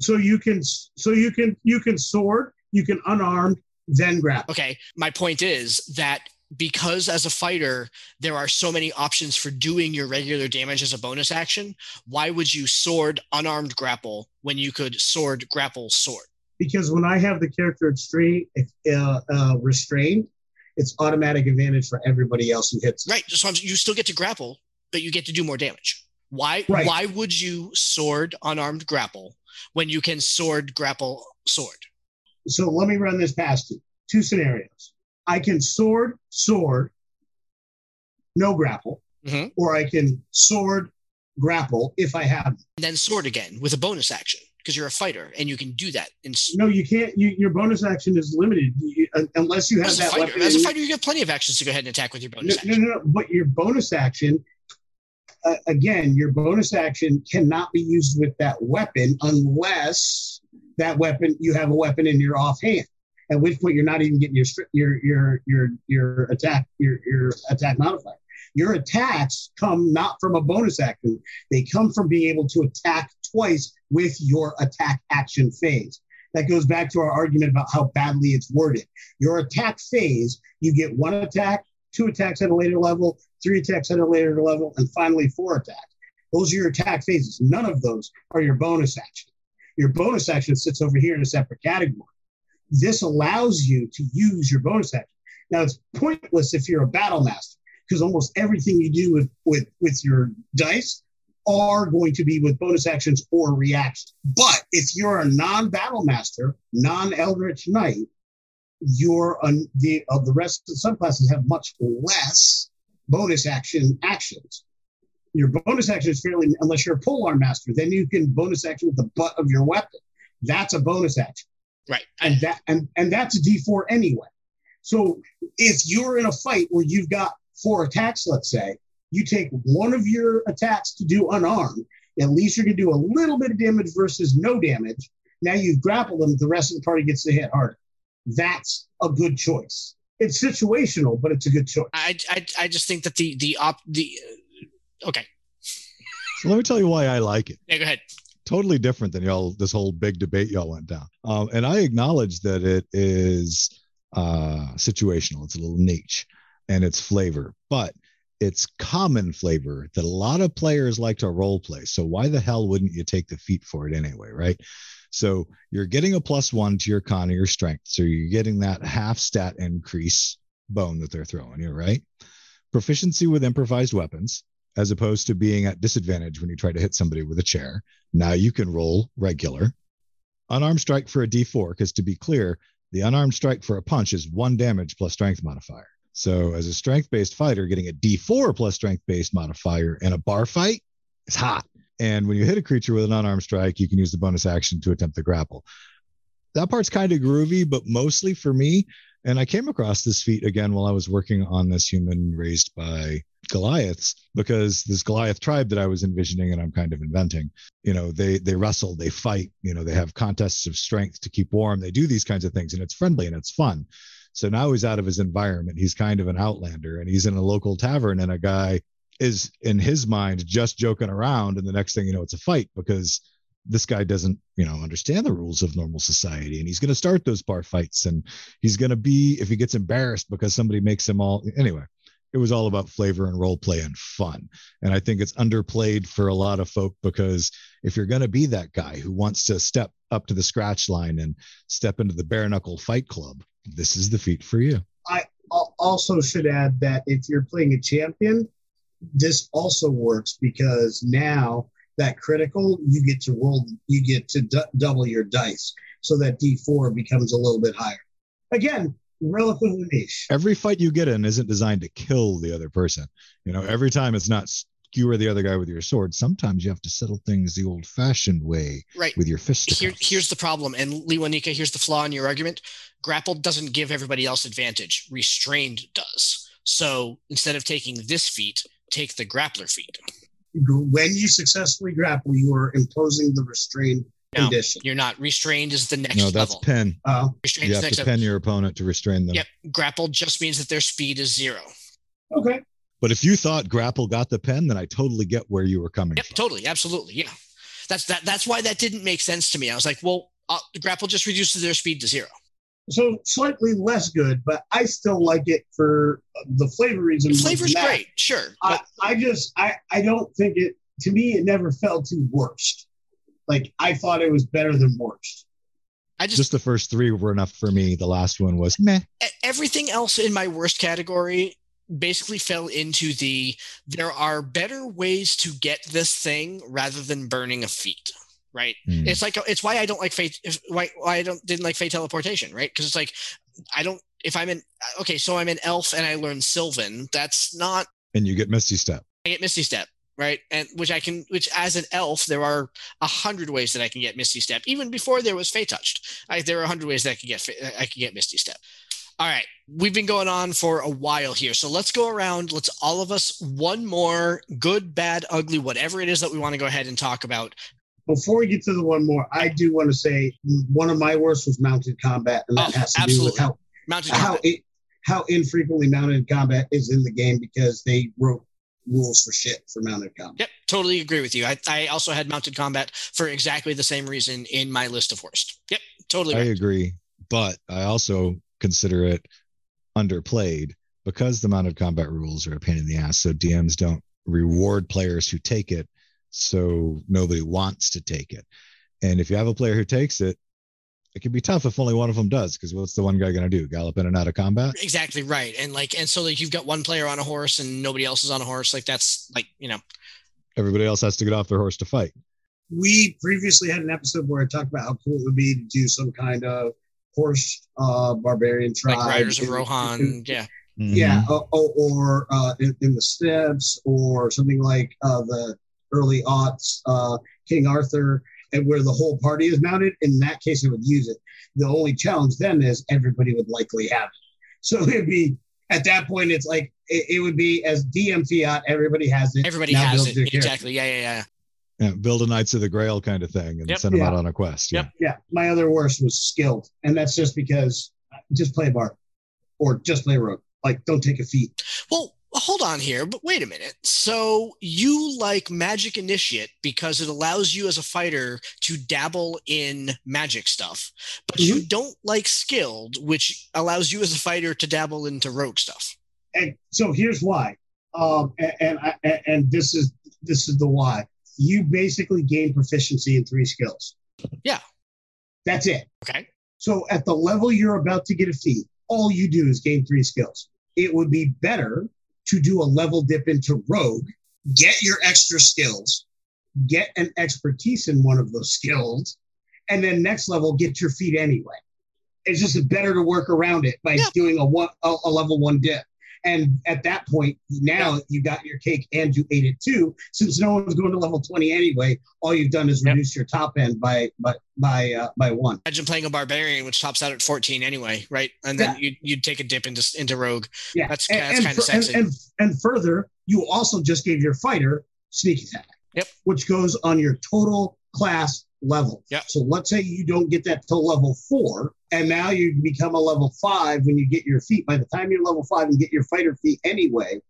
So you can so you can you can sword, you can unarmed, then grapple. Okay, my point is that because as a fighter there are so many options for doing your regular damage as a bonus action, why would you sword unarmed grapple when you could sword grapple sword? because when I have the character restrained, uh, uh, restrained, it's automatic advantage for everybody else who hits. Right. So you still get to grapple, but you get to do more damage. Why? Right. Why would you sword unarmed grapple when you can sword grapple sword? So let me run this past you. Two scenarios. I can sword, sword, no grapple, Mhm. or I can sword, grapple if I have. And then sword again with a bonus action because you're a fighter and you can do that. In, No, you can't. You, your bonus action is limited you, un- unless you have as a that fighter, weapon. as a fighter, you get plenty of actions to go ahead and attack with your bonus no, action. no, no, but your bonus action, uh, again, your bonus action cannot be used with that weapon unless that weapon you have a weapon in your offhand. At which point you're not even getting your your your your your attack your your attack modifier. Your attacks come not from a bonus action; they come from being able to attack twice with your attack action phase. That goes back to our argument about how badly it's worded. Your attack phase, you get one attack, two attacks at a later level, three attacks at a later level, and finally four attacks. Those are your attack phases. None of those are your bonus action. Your bonus action sits over here in a separate category. This allows you to use your bonus action. Now it's pointless if you're a battle master, because almost everything you do with, with, with your dice are going to be with bonus actions or reactions. But if you're a non-battle master, non-eldritch knight, your un, the uh, the rest of the subclasses have much less bonus action actions. Your bonus action is fairly unless you're a polearm master, then you can bonus action with the butt of your weapon. That's a bonus action, Right. and that and and that's a D4 anyway. So if you're in a fight where you've got four attacks, let's say, you take one of your attacks to do unarmed. At least you're gonna do a little bit of damage versus no damage. Now you've grappled them, the rest of the party gets to hit harder. That's a good choice. It's situational, but it's a good choice. I, I, I just think that the the op the uh, okay. So let me tell you why I like it. Yeah, go ahead. Totally different than y'all this whole big debate y'all went down. Um, and I acknowledge that it is uh, situational. It's a little niche and it's flavor, but it's common flavor that a lot of players like to role play. So why the hell wouldn't you take the feat for it anyway, right? So you're getting a plus one to your con or your strength. So you're getting that half stat increase bone that they're throwing you, right? Proficiency with improvised weapons, as opposed to being at disadvantage when you try to hit somebody with a chair. Now you can roll regular. Unarmed strike for a d4, because to be clear, the unarmed strike for a punch is one damage plus strength modifier. So as a strength based fighter, getting a d4 plus strength based modifier in a bar fight is hot. And when you hit a creature with an unarmed strike, you can use the bonus action to attempt the grapple. That part's kind of groovy, but mostly for me, And I came across this feat again while I was working on this human raised by Goliaths because this Goliath tribe that I was envisioning and I'm kind of inventing, you know, they they wrestle, they fight, you know, they have contests of strength to keep warm. They do these kinds of things and it's friendly and it's fun. So now he's out of his environment. He's kind of an outlander and he's in a local tavern and a guy is in his mind just joking around and the next thing you know it's a fight because this guy doesn't you know understand the rules of normal society and he's going to start those bar fights and he's going to be if he gets embarrassed because somebody makes him all anyway it was all about flavor and role play and fun and i think it's underplayed for a lot of folk because if you're going to be that guy who wants to step up to the scratch line and step into the bare knuckle fight club this is the feat for you I also should add that if you're playing a champion, this also works because now that critical, you get to roll, you get to d- double your dice. So that D4 becomes a little bit higher. Again, relatively niche. every fight you get in isn't designed to kill the other person. You know, every time it's not skewer the other guy with your sword. Sometimes you have to settle things the old fashioned way Right. with your fist. Here, here's the problem, and Lewanika, here's the flaw in your argument. Grappled doesn't give everybody else advantage. Restrained does. So instead of taking this feat, take the grappler feat. When you successfully grapple, you are imposing the restrained No, condition. you're not. Restrained is the next no, that's level. pen. Uh, Restrained You is have next to level. pen your opponent to restrain them. Yep. Grappled just means that their speed is zero. okay. But if you thought grapple got the pen, then I totally get where you were coming Yep, from. totally, absolutely, yeah. That's that. That's why that didn't make sense to me. I was like, well, uh, grapple just reduces their speed to zero. So slightly less good, but I still like it for the flavor reason. The flavor's Matt. great, sure. I, But I just I I don't think it to me it never felt too worst. Like I thought it was better than worst. I just, Just the first three were enough for me. The last one was meh. everything else in my worst category basically fell into the there are better ways to get this thing rather than burning a feat right Hmm. it's like it's why i don't like fate if- why, why i don't didn't like fey teleportation right because it's like i don't if i'm in okay so i'm an elf and i learn sylvan that's not And you get Misty Step. I get Misty Step, right? And which I can, which as an elf, there are a hundred ways that I can get Misty Step. Even before there was Fey Touched, I, there are a hundred ways that I can get I can get Misty Step. All right, we've been going on for a while here, so let's go around. Let's all of us one more good, bad, ugly, whatever it is that we want to go ahead and talk about. Before we get to the one more, I do want to say one of my worst was mounted combat, and that Oh, has to do with how Mounted how combat. it, how infrequently mounted combat is in the game because they wrote rules for shit for mounted combat. Yep, totally agree with you. I, I also had mounted combat for exactly the same reason in my list of worst. Yep, totally. I Right. agree, but I also consider it underplayed because the mounted combat rules are a pain in the ass. So DMs don't reward players who take it, so nobody wants to take it. And if you have a player who takes it, it can be tough if only one of them does. Because what's the one guy going to do? Gallop in and out of combat? Exactly right. And like, and so like you've got one player on a horse and nobody else is on a horse. Like that's like, you know, Everybody else has to get off their horse to fight. We previously had an episode where I talked about how cool it would be to do some kind of horse uh, barbarian tribe. like Riders of Rohan. in- Yeah. yeah, or, or, or uh, in, in the steppes, or something like uh, the early aughts, uh, King Arthur, and where the whole party is mounted. In that case, I would use it. The only challenge then is everybody would likely have it. So it'd be at that point, it's like it, it would be as DM fiat, everybody has it. Everybody has it. your character. Exactly. Yeah. Yeah. Yeah. Yeah, build a Knights of the Grail kind of thing and Yep. send them Yeah. out on a quest. Yep. Yeah, my other worst was skilled, and that's just because uh, just play a bar or just play a rogue. Like, don't take a feat. Well, hold on here, but wait a minute. So you like Magic Initiate because it allows you as a fighter to dabble in magic stuff, but you don't like Skilled, which allows you as a fighter to dabble into rogue stuff. and so here's why um and and, I, and- and this is this is the why you basically gain proficiency in three skills Yeah. that's it Okay. so at the level you're about to get a feat all you do is gain three skills it would be better to do a level dip into rogue get your extra skills get an expertise in one of those skills and then next level get your feat anyway it's just better to work around it by Yeah. doing a one a, a level one dip And at that point, now you got your cake and you ate it too. Since no one's going to level 20 anyway, all you've done is Yep. reduce your top end by by by uh, by one. Imagine playing a barbarian, which tops out at 14 anyway, right? And then you'd, you'd take a dip into into rogue. Yeah, That's- and, that's and fur- and- sexy. And, and further, you also just gave your fighter sneak attack. Yep. Which goes on your total class level. Yep. So let's say you don't get that till level four, and now you become a level five when you get your feat. By the time you're level five and get your fighter feat anyway,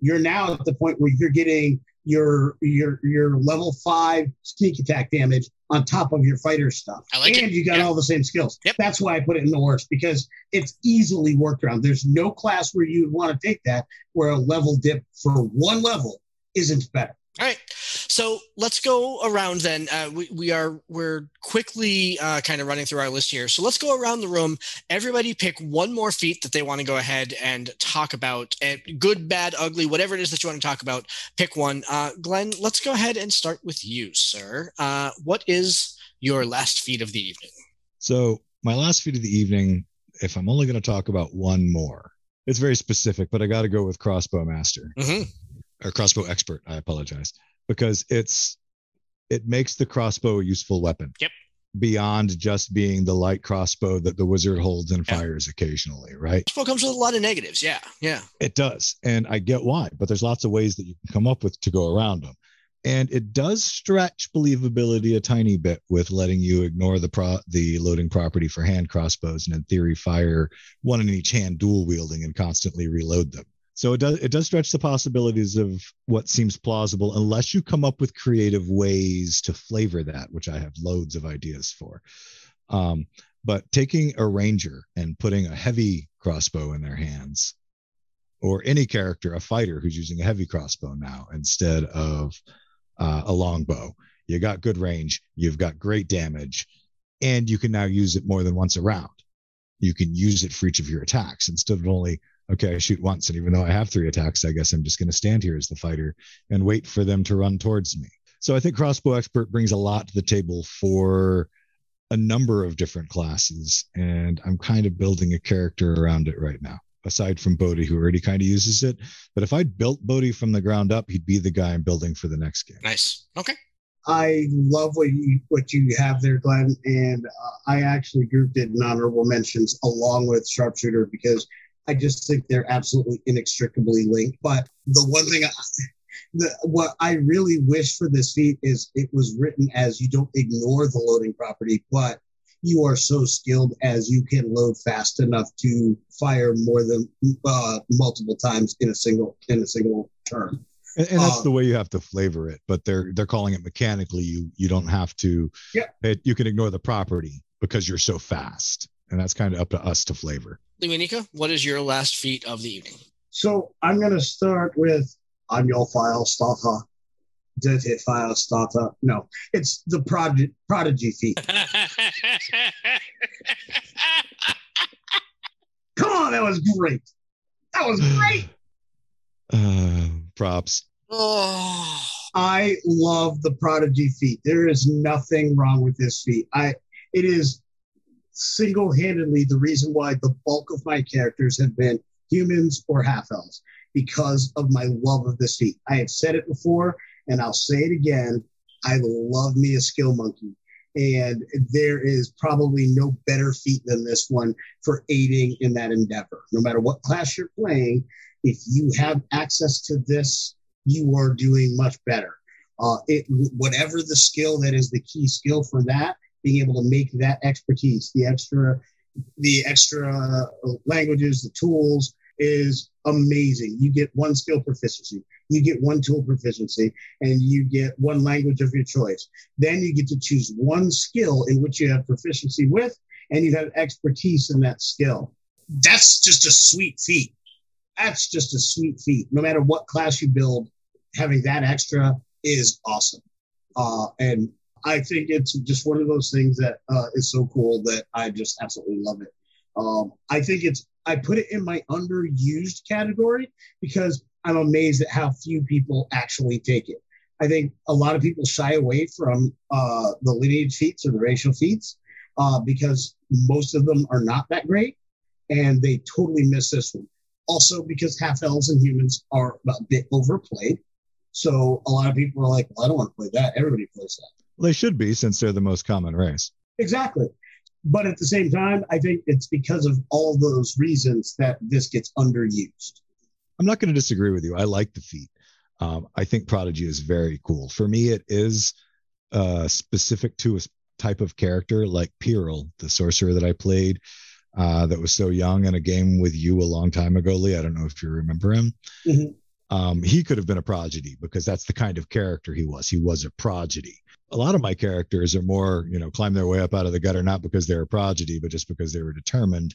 you're now at the point where you're getting your your your level five sneak attack damage on top of your fighter stuff. I like it. and you got Yeah. all the same skills. Yep. That's why I put it in the worst because it's easily worked around. There's no class where you'd want to take that where a level dip for one level isn't better. All right. So let's go around then. Uh, we, we are we're quickly uh, kind of running through our list here. So let's go around the room. Everybody pick one more feat that they want to go ahead and talk about. And good, bad, ugly, whatever it is that you want to talk about. Pick one. Uh, Glenn, let's go ahead and start with you, sir. Uh, what is your last feat of the evening? So my last feat of the evening, if I'm only going to talk about one more, it's very specific, but I got to go with crossbow master hmm or crossbow expert. I apologize because it's it makes the crossbow a useful weapon. Yep. Beyond just being the light crossbow that the wizard holds and Yeah. fires occasionally, right? Crossbow comes with a lot of negatives. Yeah. Yeah. It does. And I get why, but there's lots of ways that you can come up with to go around them. And it does stretch believability a tiny bit with letting you ignore the pro the loading property for hand crossbows and in theory fire one in each hand dual wielding and constantly reload them. So it does it does stretch the possibilities of what seems plausible unless you come up with creative ways to flavor that, which I have loads of ideas for. Um, but taking a ranger and putting a heavy crossbow in their hands or any character, a fighter who's using a heavy crossbow now instead of uh, a longbow. You got good range, you've got great damage, and you can now use it more than once a round. You can use it for each of your attacks instead of only, okay, I shoot once, and even though I have three attacks, I guess I'm just going to stand here as the fighter and wait for them to run towards me. So I think Crossbow Expert brings a lot to the table for a number of different classes, and I'm kind of building a character around it right now aside from Bodhi, who already kind of uses it. But if I built Bodhi from the ground up, he'd be the guy I'm building for the next game. Nice. Okay. I love what you what you have there, Glenn, and uh, I actually grouped it in honorable mentions along with sharpshooter because I just think they're absolutely inextricably linked. But the one thing, I, the what I really wish for this feat is it was written as you don't ignore the loading property, but you are so skilled as you can load fast enough to fire more than uh, multiple times in a single in a single turn. And, and that's Um, the way you have to flavor it. But they're they're calling it mechanically. You you don't have to. Yeah. It, you can ignore the property because you're so fast, and that's kind of up to us to flavor. Lewanika, what is your last feat of the evening? So I'm going to start with I'm your file starter. Dirty file starter. No, it's the prodigy, prodigy feat. Come on, that was great. That was great. Uh, props. oh, I love the prodigy feat. There is nothing wrong with this feat. I it is single-handedly the reason why the bulk of my characters have been humans or half elves because of my love of this feat. I have said it before and I'll say it again. I love me a skill monkey. And there is probably no better feat than this one for aiding in that endeavor. No matter what class you're playing, if you have access to this you are doing much better. Uh, it, whatever the skill that is the key skill for that, being able to make that expertise, the extra, the extra languages, the tools is amazing. You get one skill proficiency, you get one tool proficiency, and you get one language of your choice. Then you get to choose one skill in which you have proficiency with, and you have expertise in that skill. That's just a sweet feat that's just a sweet feat. No matter what class you build, having that extra is awesome. Uh, and I think it's just one of those things that uh, is so cool that I just absolutely love it. Um, I think it's I put it in my underused category because I'm amazed at how few people actually take it. I think a lot of people shy away from uh, the lineage feats or the racial feats uh, because most of them are not that great, and they totally miss this one Also, because half elves and humans are a bit overplayed. So a lot of people are like, well, I don't want to play that. Everybody plays that. They should be since they're the most common race. Exactly. But at the same time, I think it's because of all those reasons that this gets underused. I'm not going to disagree with you. I like the feat. Um, I think Prodigy is very cool. For me, it is uh, specific to a type of character like Piril, the sorcerer that I played uh, that was so young in a game with you a long time ago, Lee. I don't know if you remember him. Mhm. Um, he could have been a prodigy because that's the kind of character he was. He was a prodigy. A lot of my characters are more, you know, climb their way up out of the gutter, not because they're a prodigy, but just because they were determined.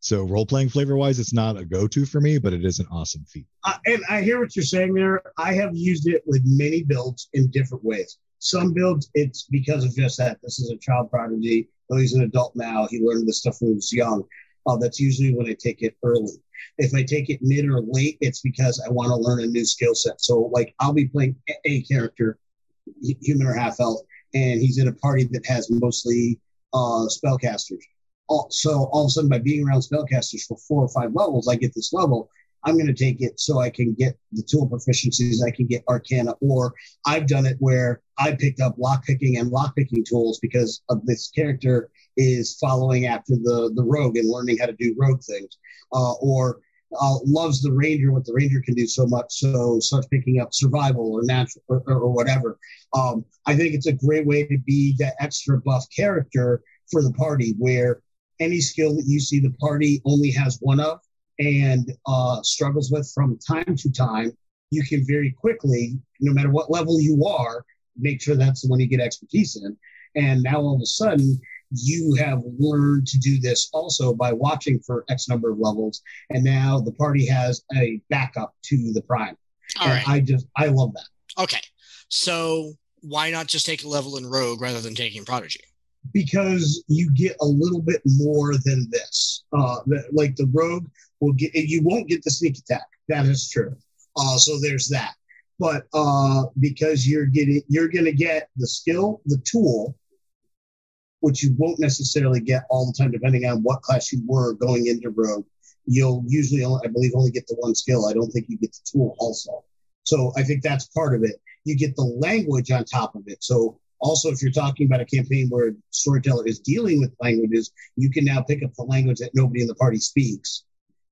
So role playing flavor wise, it's not a go to for me, but it is an awesome feat. Uh, and I hear what you're saying there. I have used it with many builds in different ways. Some builds, it's because of just that. This is a child prodigy. Oh, he's an adult now. He learned this stuff when he was young. Uh, that's usually when I take it early. If I take it mid or late, it's because I want to learn a new skill set. So, like, I'll be playing a- character, human or half elf, and he's in a party that has mostly uh, spellcasters. All, so, all of a sudden, by being around spellcasters for four or five levels, I get this level. I'm going to take it so I can get the tool proficiencies, I can get Arcana, or I've done it where I picked up lockpicking and lockpicking tools because of this character is following after the the rogue and learning how to do rogue things, uh, or uh, loves the ranger what the ranger can do so much, so starts picking up survival or natural or, or, whatever. Um, I think it's a great way to be that extra buff character for the party where any skill that you see the party only has one of and uh, struggles with from time to time, you can very quickly, no matter what level you are, make sure that's the one you get expertise in. And now all of a sudden, you have learned to do this also by watching for X number of levels. And now the party has a backup to the prime. All And right. I just, I love that Okay. So why not just take a level in Rogue rather than taking Prodigy? because you get a little bit more than this. Uh, like the rogue will get, you won't get the sneak attack. That is true. Uh, so there's that. But uh, because you're getting, you're going to get the skill, the tool, which you won't necessarily get all the time, depending on what class you were going into rogue. You'll usually, I believe, only get the one skill. I don't think you get the tool also. So I think that's part of it. You get the language on top of it. So also, if you're talking about a campaign where a storyteller is dealing with languages, you can now pick up the language that nobody in the party speaks,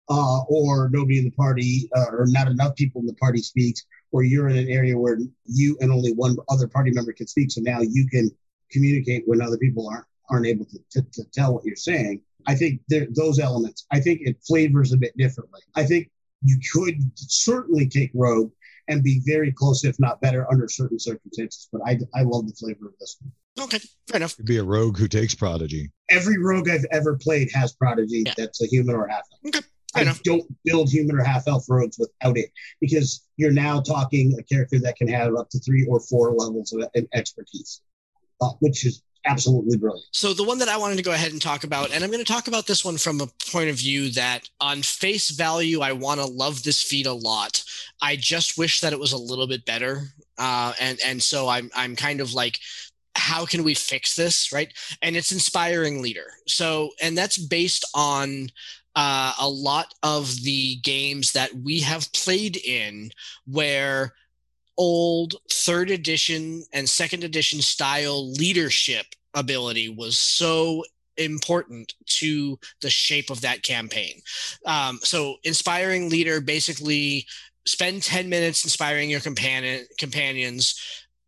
uh, or nobody in the party, uh, or not enough people in the party speaks, or you're in an area where you and only one other party member can speak. So now you can communicate when other people aren't aren't able to, to, to tell what you're saying. I think there, those elements. I think it flavors a bit differently. I think you could certainly take Rogue and be very close, if not better, under certain circumstances. But I, I love the flavor of this one. Okay, fair enough. Could be a rogue who takes prodigy. Every rogue I've ever played has Prodigy Yeah. that's a human or half elf. Fair I enough. don't build human or half elf rogues without it because you're now talking a character that can have up to three or four levels of of expertise, uh, which is absolutely brilliant. So the one that I wanted to go ahead and talk about, and I'm going to talk about this one from a point of view that on face value, I want to love this feed a lot. I just wish that it was a little bit better. Uh, and, and so I'm, I'm kind of like, how can we fix this? Right. And it's inspiring leader. So, and that's based on uh, a lot of the games that we have played in where old third edition and second edition style leadership ability was so important to the shape of that campaign. Um, so, inspiring leader basically spend 10 minutes inspiring your companion companions.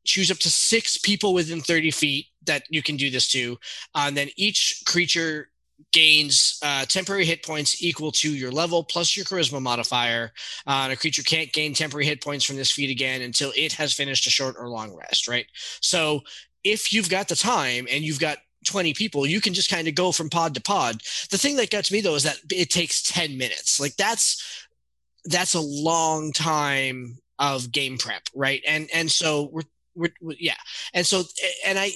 Choose up to six people within 30 feet that you can do this to. Uh, and then each creature gains uh, temporary hit points equal to your level plus your charisma modifier. Uh, and a creature can't gain temporary hit points from this feat again until it has finished a short or long rest, right? So if you've got the time and you've got 20 people, you can just kind of go from pod to pod. The thing that gets me though is that it takes 10 minutes. Like that's that's a long time of game prep, right? And and so we're we're, we're yeah. And so and I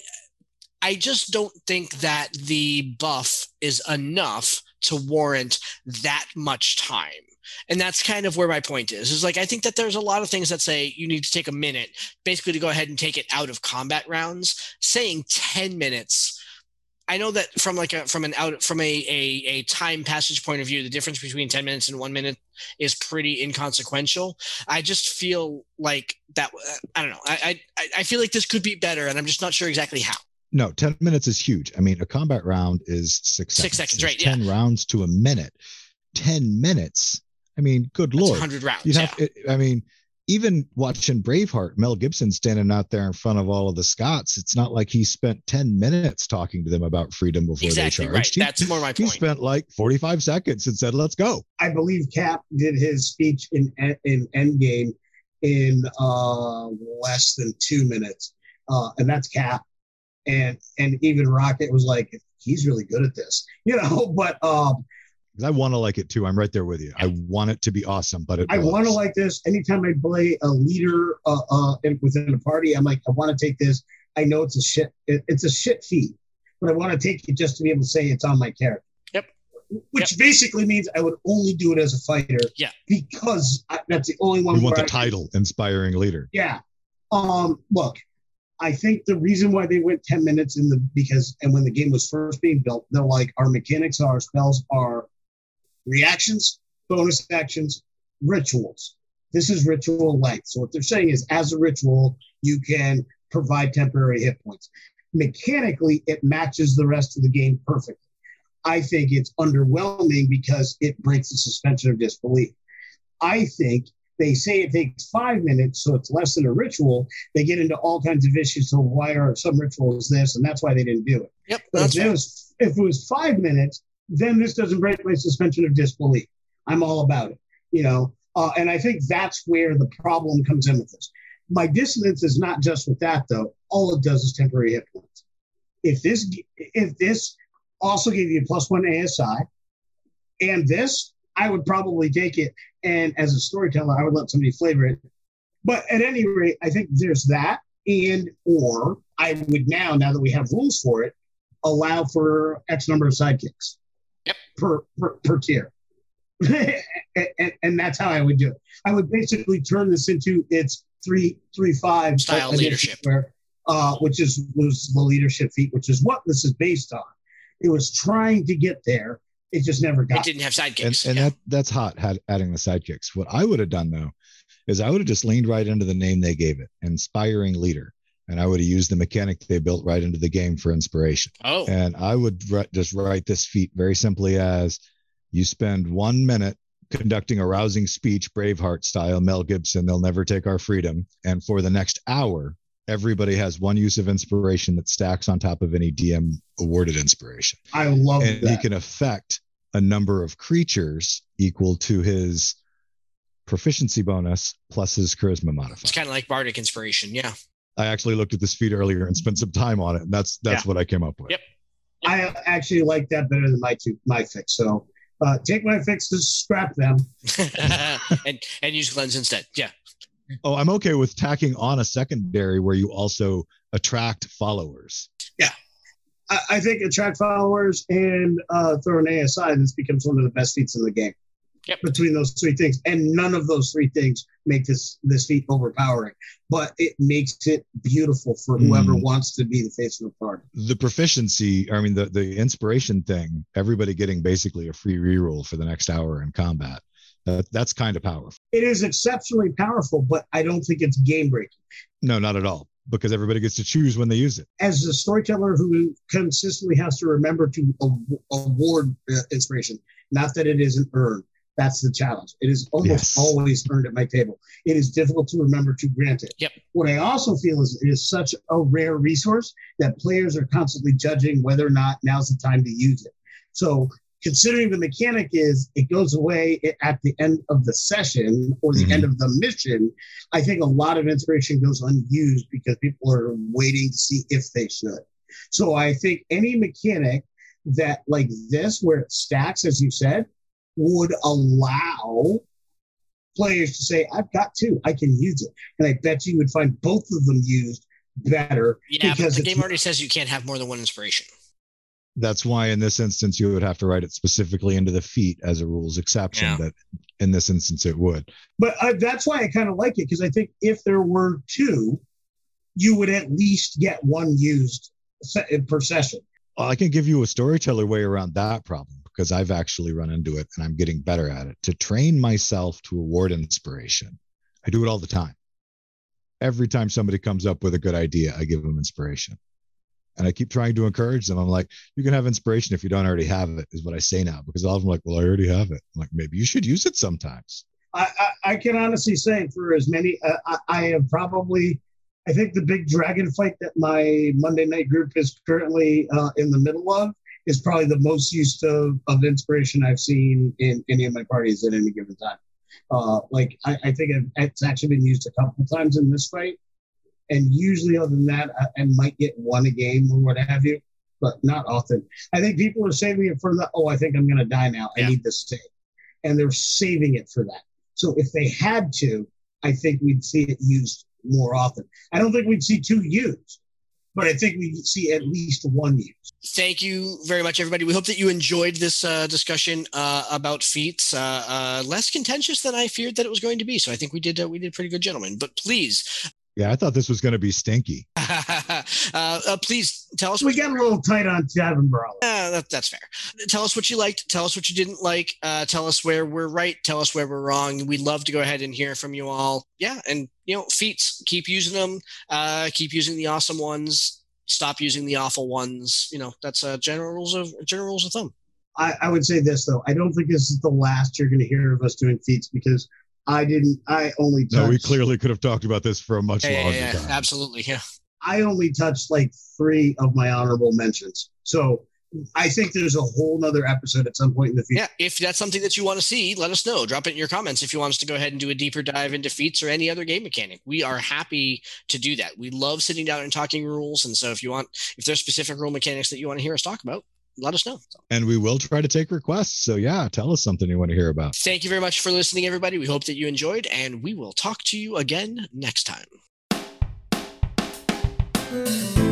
I just don't think that the buff is enough to warrant that much time. And that's kind of where my point is. Is like I think that there's a lot of things that say you need to take a minute basically to go ahead and take it out of combat rounds. Saying 10 minutes I know that from like a from an out from a, a a time passage point of view, the difference between ten minutes and one minute is pretty inconsequential. I just feel like that. Uh, I don't know. I I I feel like this could be better, and I'm just not sure exactly how. No, 10 minutes is huge. I mean, a combat round is six seconds. Six seconds. seconds, There's right, 10 rounds to a minute. 10 minutes. I mean, good That's lord. 100 rounds. You'd Yeah. have, I mean, even watching Braveheart, Mel Gibson standing out there in front of all of the Scots, it's not like he spent 10 minutes talking to them about freedom before Exactly they right. charged. He- That's more my he point. spent like 45 seconds and said, let's go. I believe Cap did his speech in in Endgame in uh, less than two minutes, uh, and that's Cap. And and even Rocket was like, he's really good at this, you know. But um, 'Cause I want to like it too. I'm right there with you. I want it to be awesome, but it I want to like this. Anytime I play a leader uh, uh, in, within a party, I'm like, I want to take this. I know it's a shit. It, it's a shit feat, but I want to take it just to be able to say it's on my character. Yep. Which basically means I would only do it as a fighter. Yeah. Because I, that's the only one. We want the I- title, inspiring leader. Yeah. Um, look, I think the reason why they went 10 minutes in the because and when the game was first being built, they're like our mechanics, our spells are reactions, bonus actions, rituals. This is ritual length. So what they're saying is as a ritual, you can provide temporary hit points. Mechanically, it matches the rest of the game perfectly. I think it's underwhelming because it breaks the suspension of disbelief. I think they say it takes five minutes, so it's less than a ritual. They get into all kinds of issues. So why are some rituals this, and that's why they didn't do it. Yep. If it was if it was five minutes, then this doesn't break my suspension of disbelief. I'm all about it, you know. Uh, and I think that's where the problem comes in with this. My dissonance is not just with that though. All it does is temporary hit points. If this if this also gave you plus one ASI, and this, I would probably take it. And as a storyteller, I would let somebody flavor it. But at any rate, I think there's that, and or I would now, now that we have rules for it, allow for X number of sidekicks Yep. per, per per tier. and, and, that's how I would do it. I would basically turn this into its three three five Style leadership. where, uh, which is was the leadership feat, which is what this is based on. It was trying to get there. It just never got. It didn't have sidekicks. and yeah. that that's hot had, adding the sidekicks what i would have done though is i would have just leaned right into the name they gave it inspiring leader and i would have used the mechanic they built right into the game for inspiration oh, and i would ri- just write this feat very simply as you spend one minute conducting a rousing speech braveheart style mel gibson they'll never take our freedom and for the next hour everybody has one use of inspiration that stacks on top of any dm awarded inspiration I love and that. he can affect a number of creatures equal to his proficiency bonus plus his charisma modifier. it's kind of like bardic inspiration. Yeah. I actually looked at this feat earlier and spent some time on it, and that's that's what I came up with. Yep. I actually like that better than my two my fix. So uh, take my fixes, scrap them. and and use Glenn's instead. Yeah. Oh, I'm okay with tacking on a secondary where you also attract followers. I, I think attract followers and uh, throw an ASI. This becomes one of the best feats in the game. Yep. Between those three things, and none of those three things make this this feat overpowering, but it makes it beautiful for whoever Mm. wants to be the face of the party. The proficiency, I mean, the the inspiration thing, everybody getting basically a free reroll for the next hour in combat. That, that's kind of powerful. It is exceptionally powerful, but I don't think it's game breaking. No, not at all, because everybody gets to choose when they use it. as a storyteller who consistently has to remember to award uh, inspiration, not that it isn't earned. That's the challenge. It is almost Yes. always earned at my table. It is difficult to remember to grant it. Yep. What I also feel is it is such a rare resource that players are constantly judging whether or not now's the time to use it. So, considering the mechanic is it goes away at the end of the session or the Mhm. end of the mission, I think a lot of inspiration goes unused because people are waiting to see if they should. So I think any mechanic that like this, where it stacks, as you said, would allow players to say, I've got two, I can use it. And I bet you would find both of them used better. Yeah, but Because the game already says you can't have more than one inspiration. That's why in this instance you would have to write it specifically into the feat as a rules exception. Yeah. But in this instance it would. But uh, that's why I kind of like it because I think if there were two, you would at least get one used se- per session. I can give you a storyteller way around that problem because I've actually run into it and I'm getting better at it. To train myself to award inspiration, I do it all the time. Every time somebody comes up with a good idea, I give them inspiration. And I keep trying to encourage them. I'm like, you can have inspiration if you don't already have it, is what I say now. Because all of them are like, well, I already have it. I'm like, maybe you should use it sometimes. I, I, I can honestly say for as many, uh, I, I have probably, I think the big dragon fight that my Monday night group is currently uh, in the middle of is probably the most used of, of inspiration I've seen in any of my parties at any given time. Uh, like I, I think it's actually been used a couple times in this fight, and usually other than that, I, I, might get one a game or what have you, but not often. I think people are saving it for the oh, I think I'm going to die now. I need this save, and they're saving it for that. So if they had to, I think we'd see it used more often. I don't think we'd see two used, but I think we see at least one use. Thank you very much, everybody. We hope that you enjoyed this uh, discussion uh, about feats. Uh, uh less contentious than I feared that it was going to be. So I think we did uh, we did pretty good, gentlemen. But please yeah, I thought this was going to be stinky. uh, uh, please tell us. We got a little tight on Tavern Brawler. Uh, that, that's fair. Tell us what you liked. Tell us what you didn't like. Uh, tell us where we're right. Tell us where we're wrong. We'd love to go ahead and hear from you all. Yeah, and you know, feats. Keep using them. Uh, keep using the awesome ones. Stop using the awful ones. You know, that's uh, general rules of general rules of thumb. I, I would say this though. I don't think this is the last you're going to hear of us doing feats because I didn't. I only. Touched, no, we clearly could have talked about this for a much yeah, longer yeah, time. Absolutely, yeah. I only touched like three of my honorable mentions, so I think there's a whole nother episode at some point in the future. Yeah, if that's something that you want to see, let us know. Drop it in your comments if you want us to go ahead and do a deeper dive into feats or any other game mechanic. We are happy to do that. We love sitting down and talking rules, and so if you want, if there's specific rule mechanics that you want to hear us talk about, let us know. And we will try to take requests. So, yeah, tell us something you want to hear about. Thank you very much for listening, everybody. We hope that you enjoyed, and we will talk to you again next time.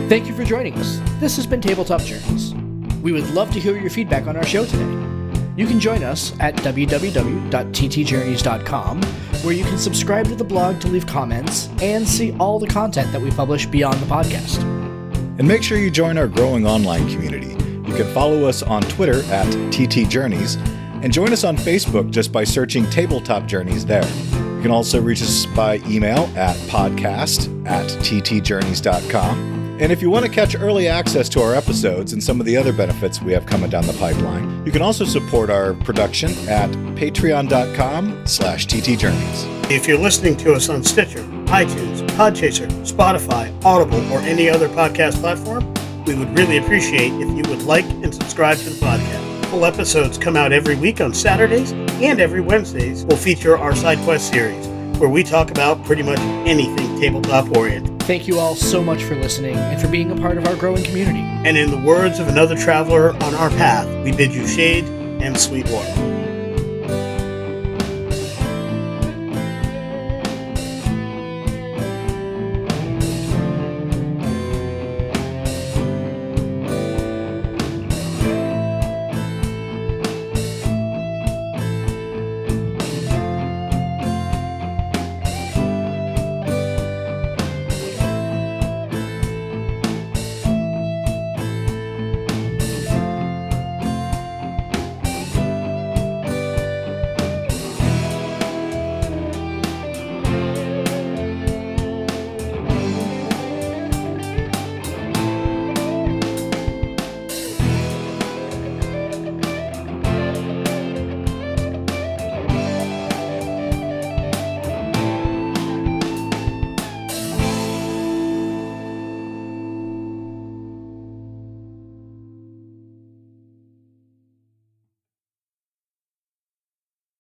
Thank you for joining us. This has been Tabletop Journeys. We would love to hear your feedback on our show today. You can join us at www.ttjourneys.com, where you can subscribe to the blog to leave comments and see all the content that we publish beyond the podcast. And make sure you join our growing online community. You can follow us on Twitter at TT Journeys and join us on Facebook just by searching Tabletop Journeys there. You can also reach us by email at podcast at ttjourneys.com. And if you want to catch early access to our episodes and some of the other benefits we have coming down the pipeline, you can also support our production at patreon.com slash ttjourneys. If you're listening to us on Stitcher, iTunes, Podchaser, Spotify, Audible, or any other podcast platform, we would really appreciate if you would like and subscribe to the podcast. Full episodes come out every week on Saturdays, and every Wednesdays will feature our side quest series, where we talk about pretty much anything tabletop oriented. Thank you all so much for listening and for being a part of our growing community. And in the words of another traveler on our path, we bid you shade and sweet water.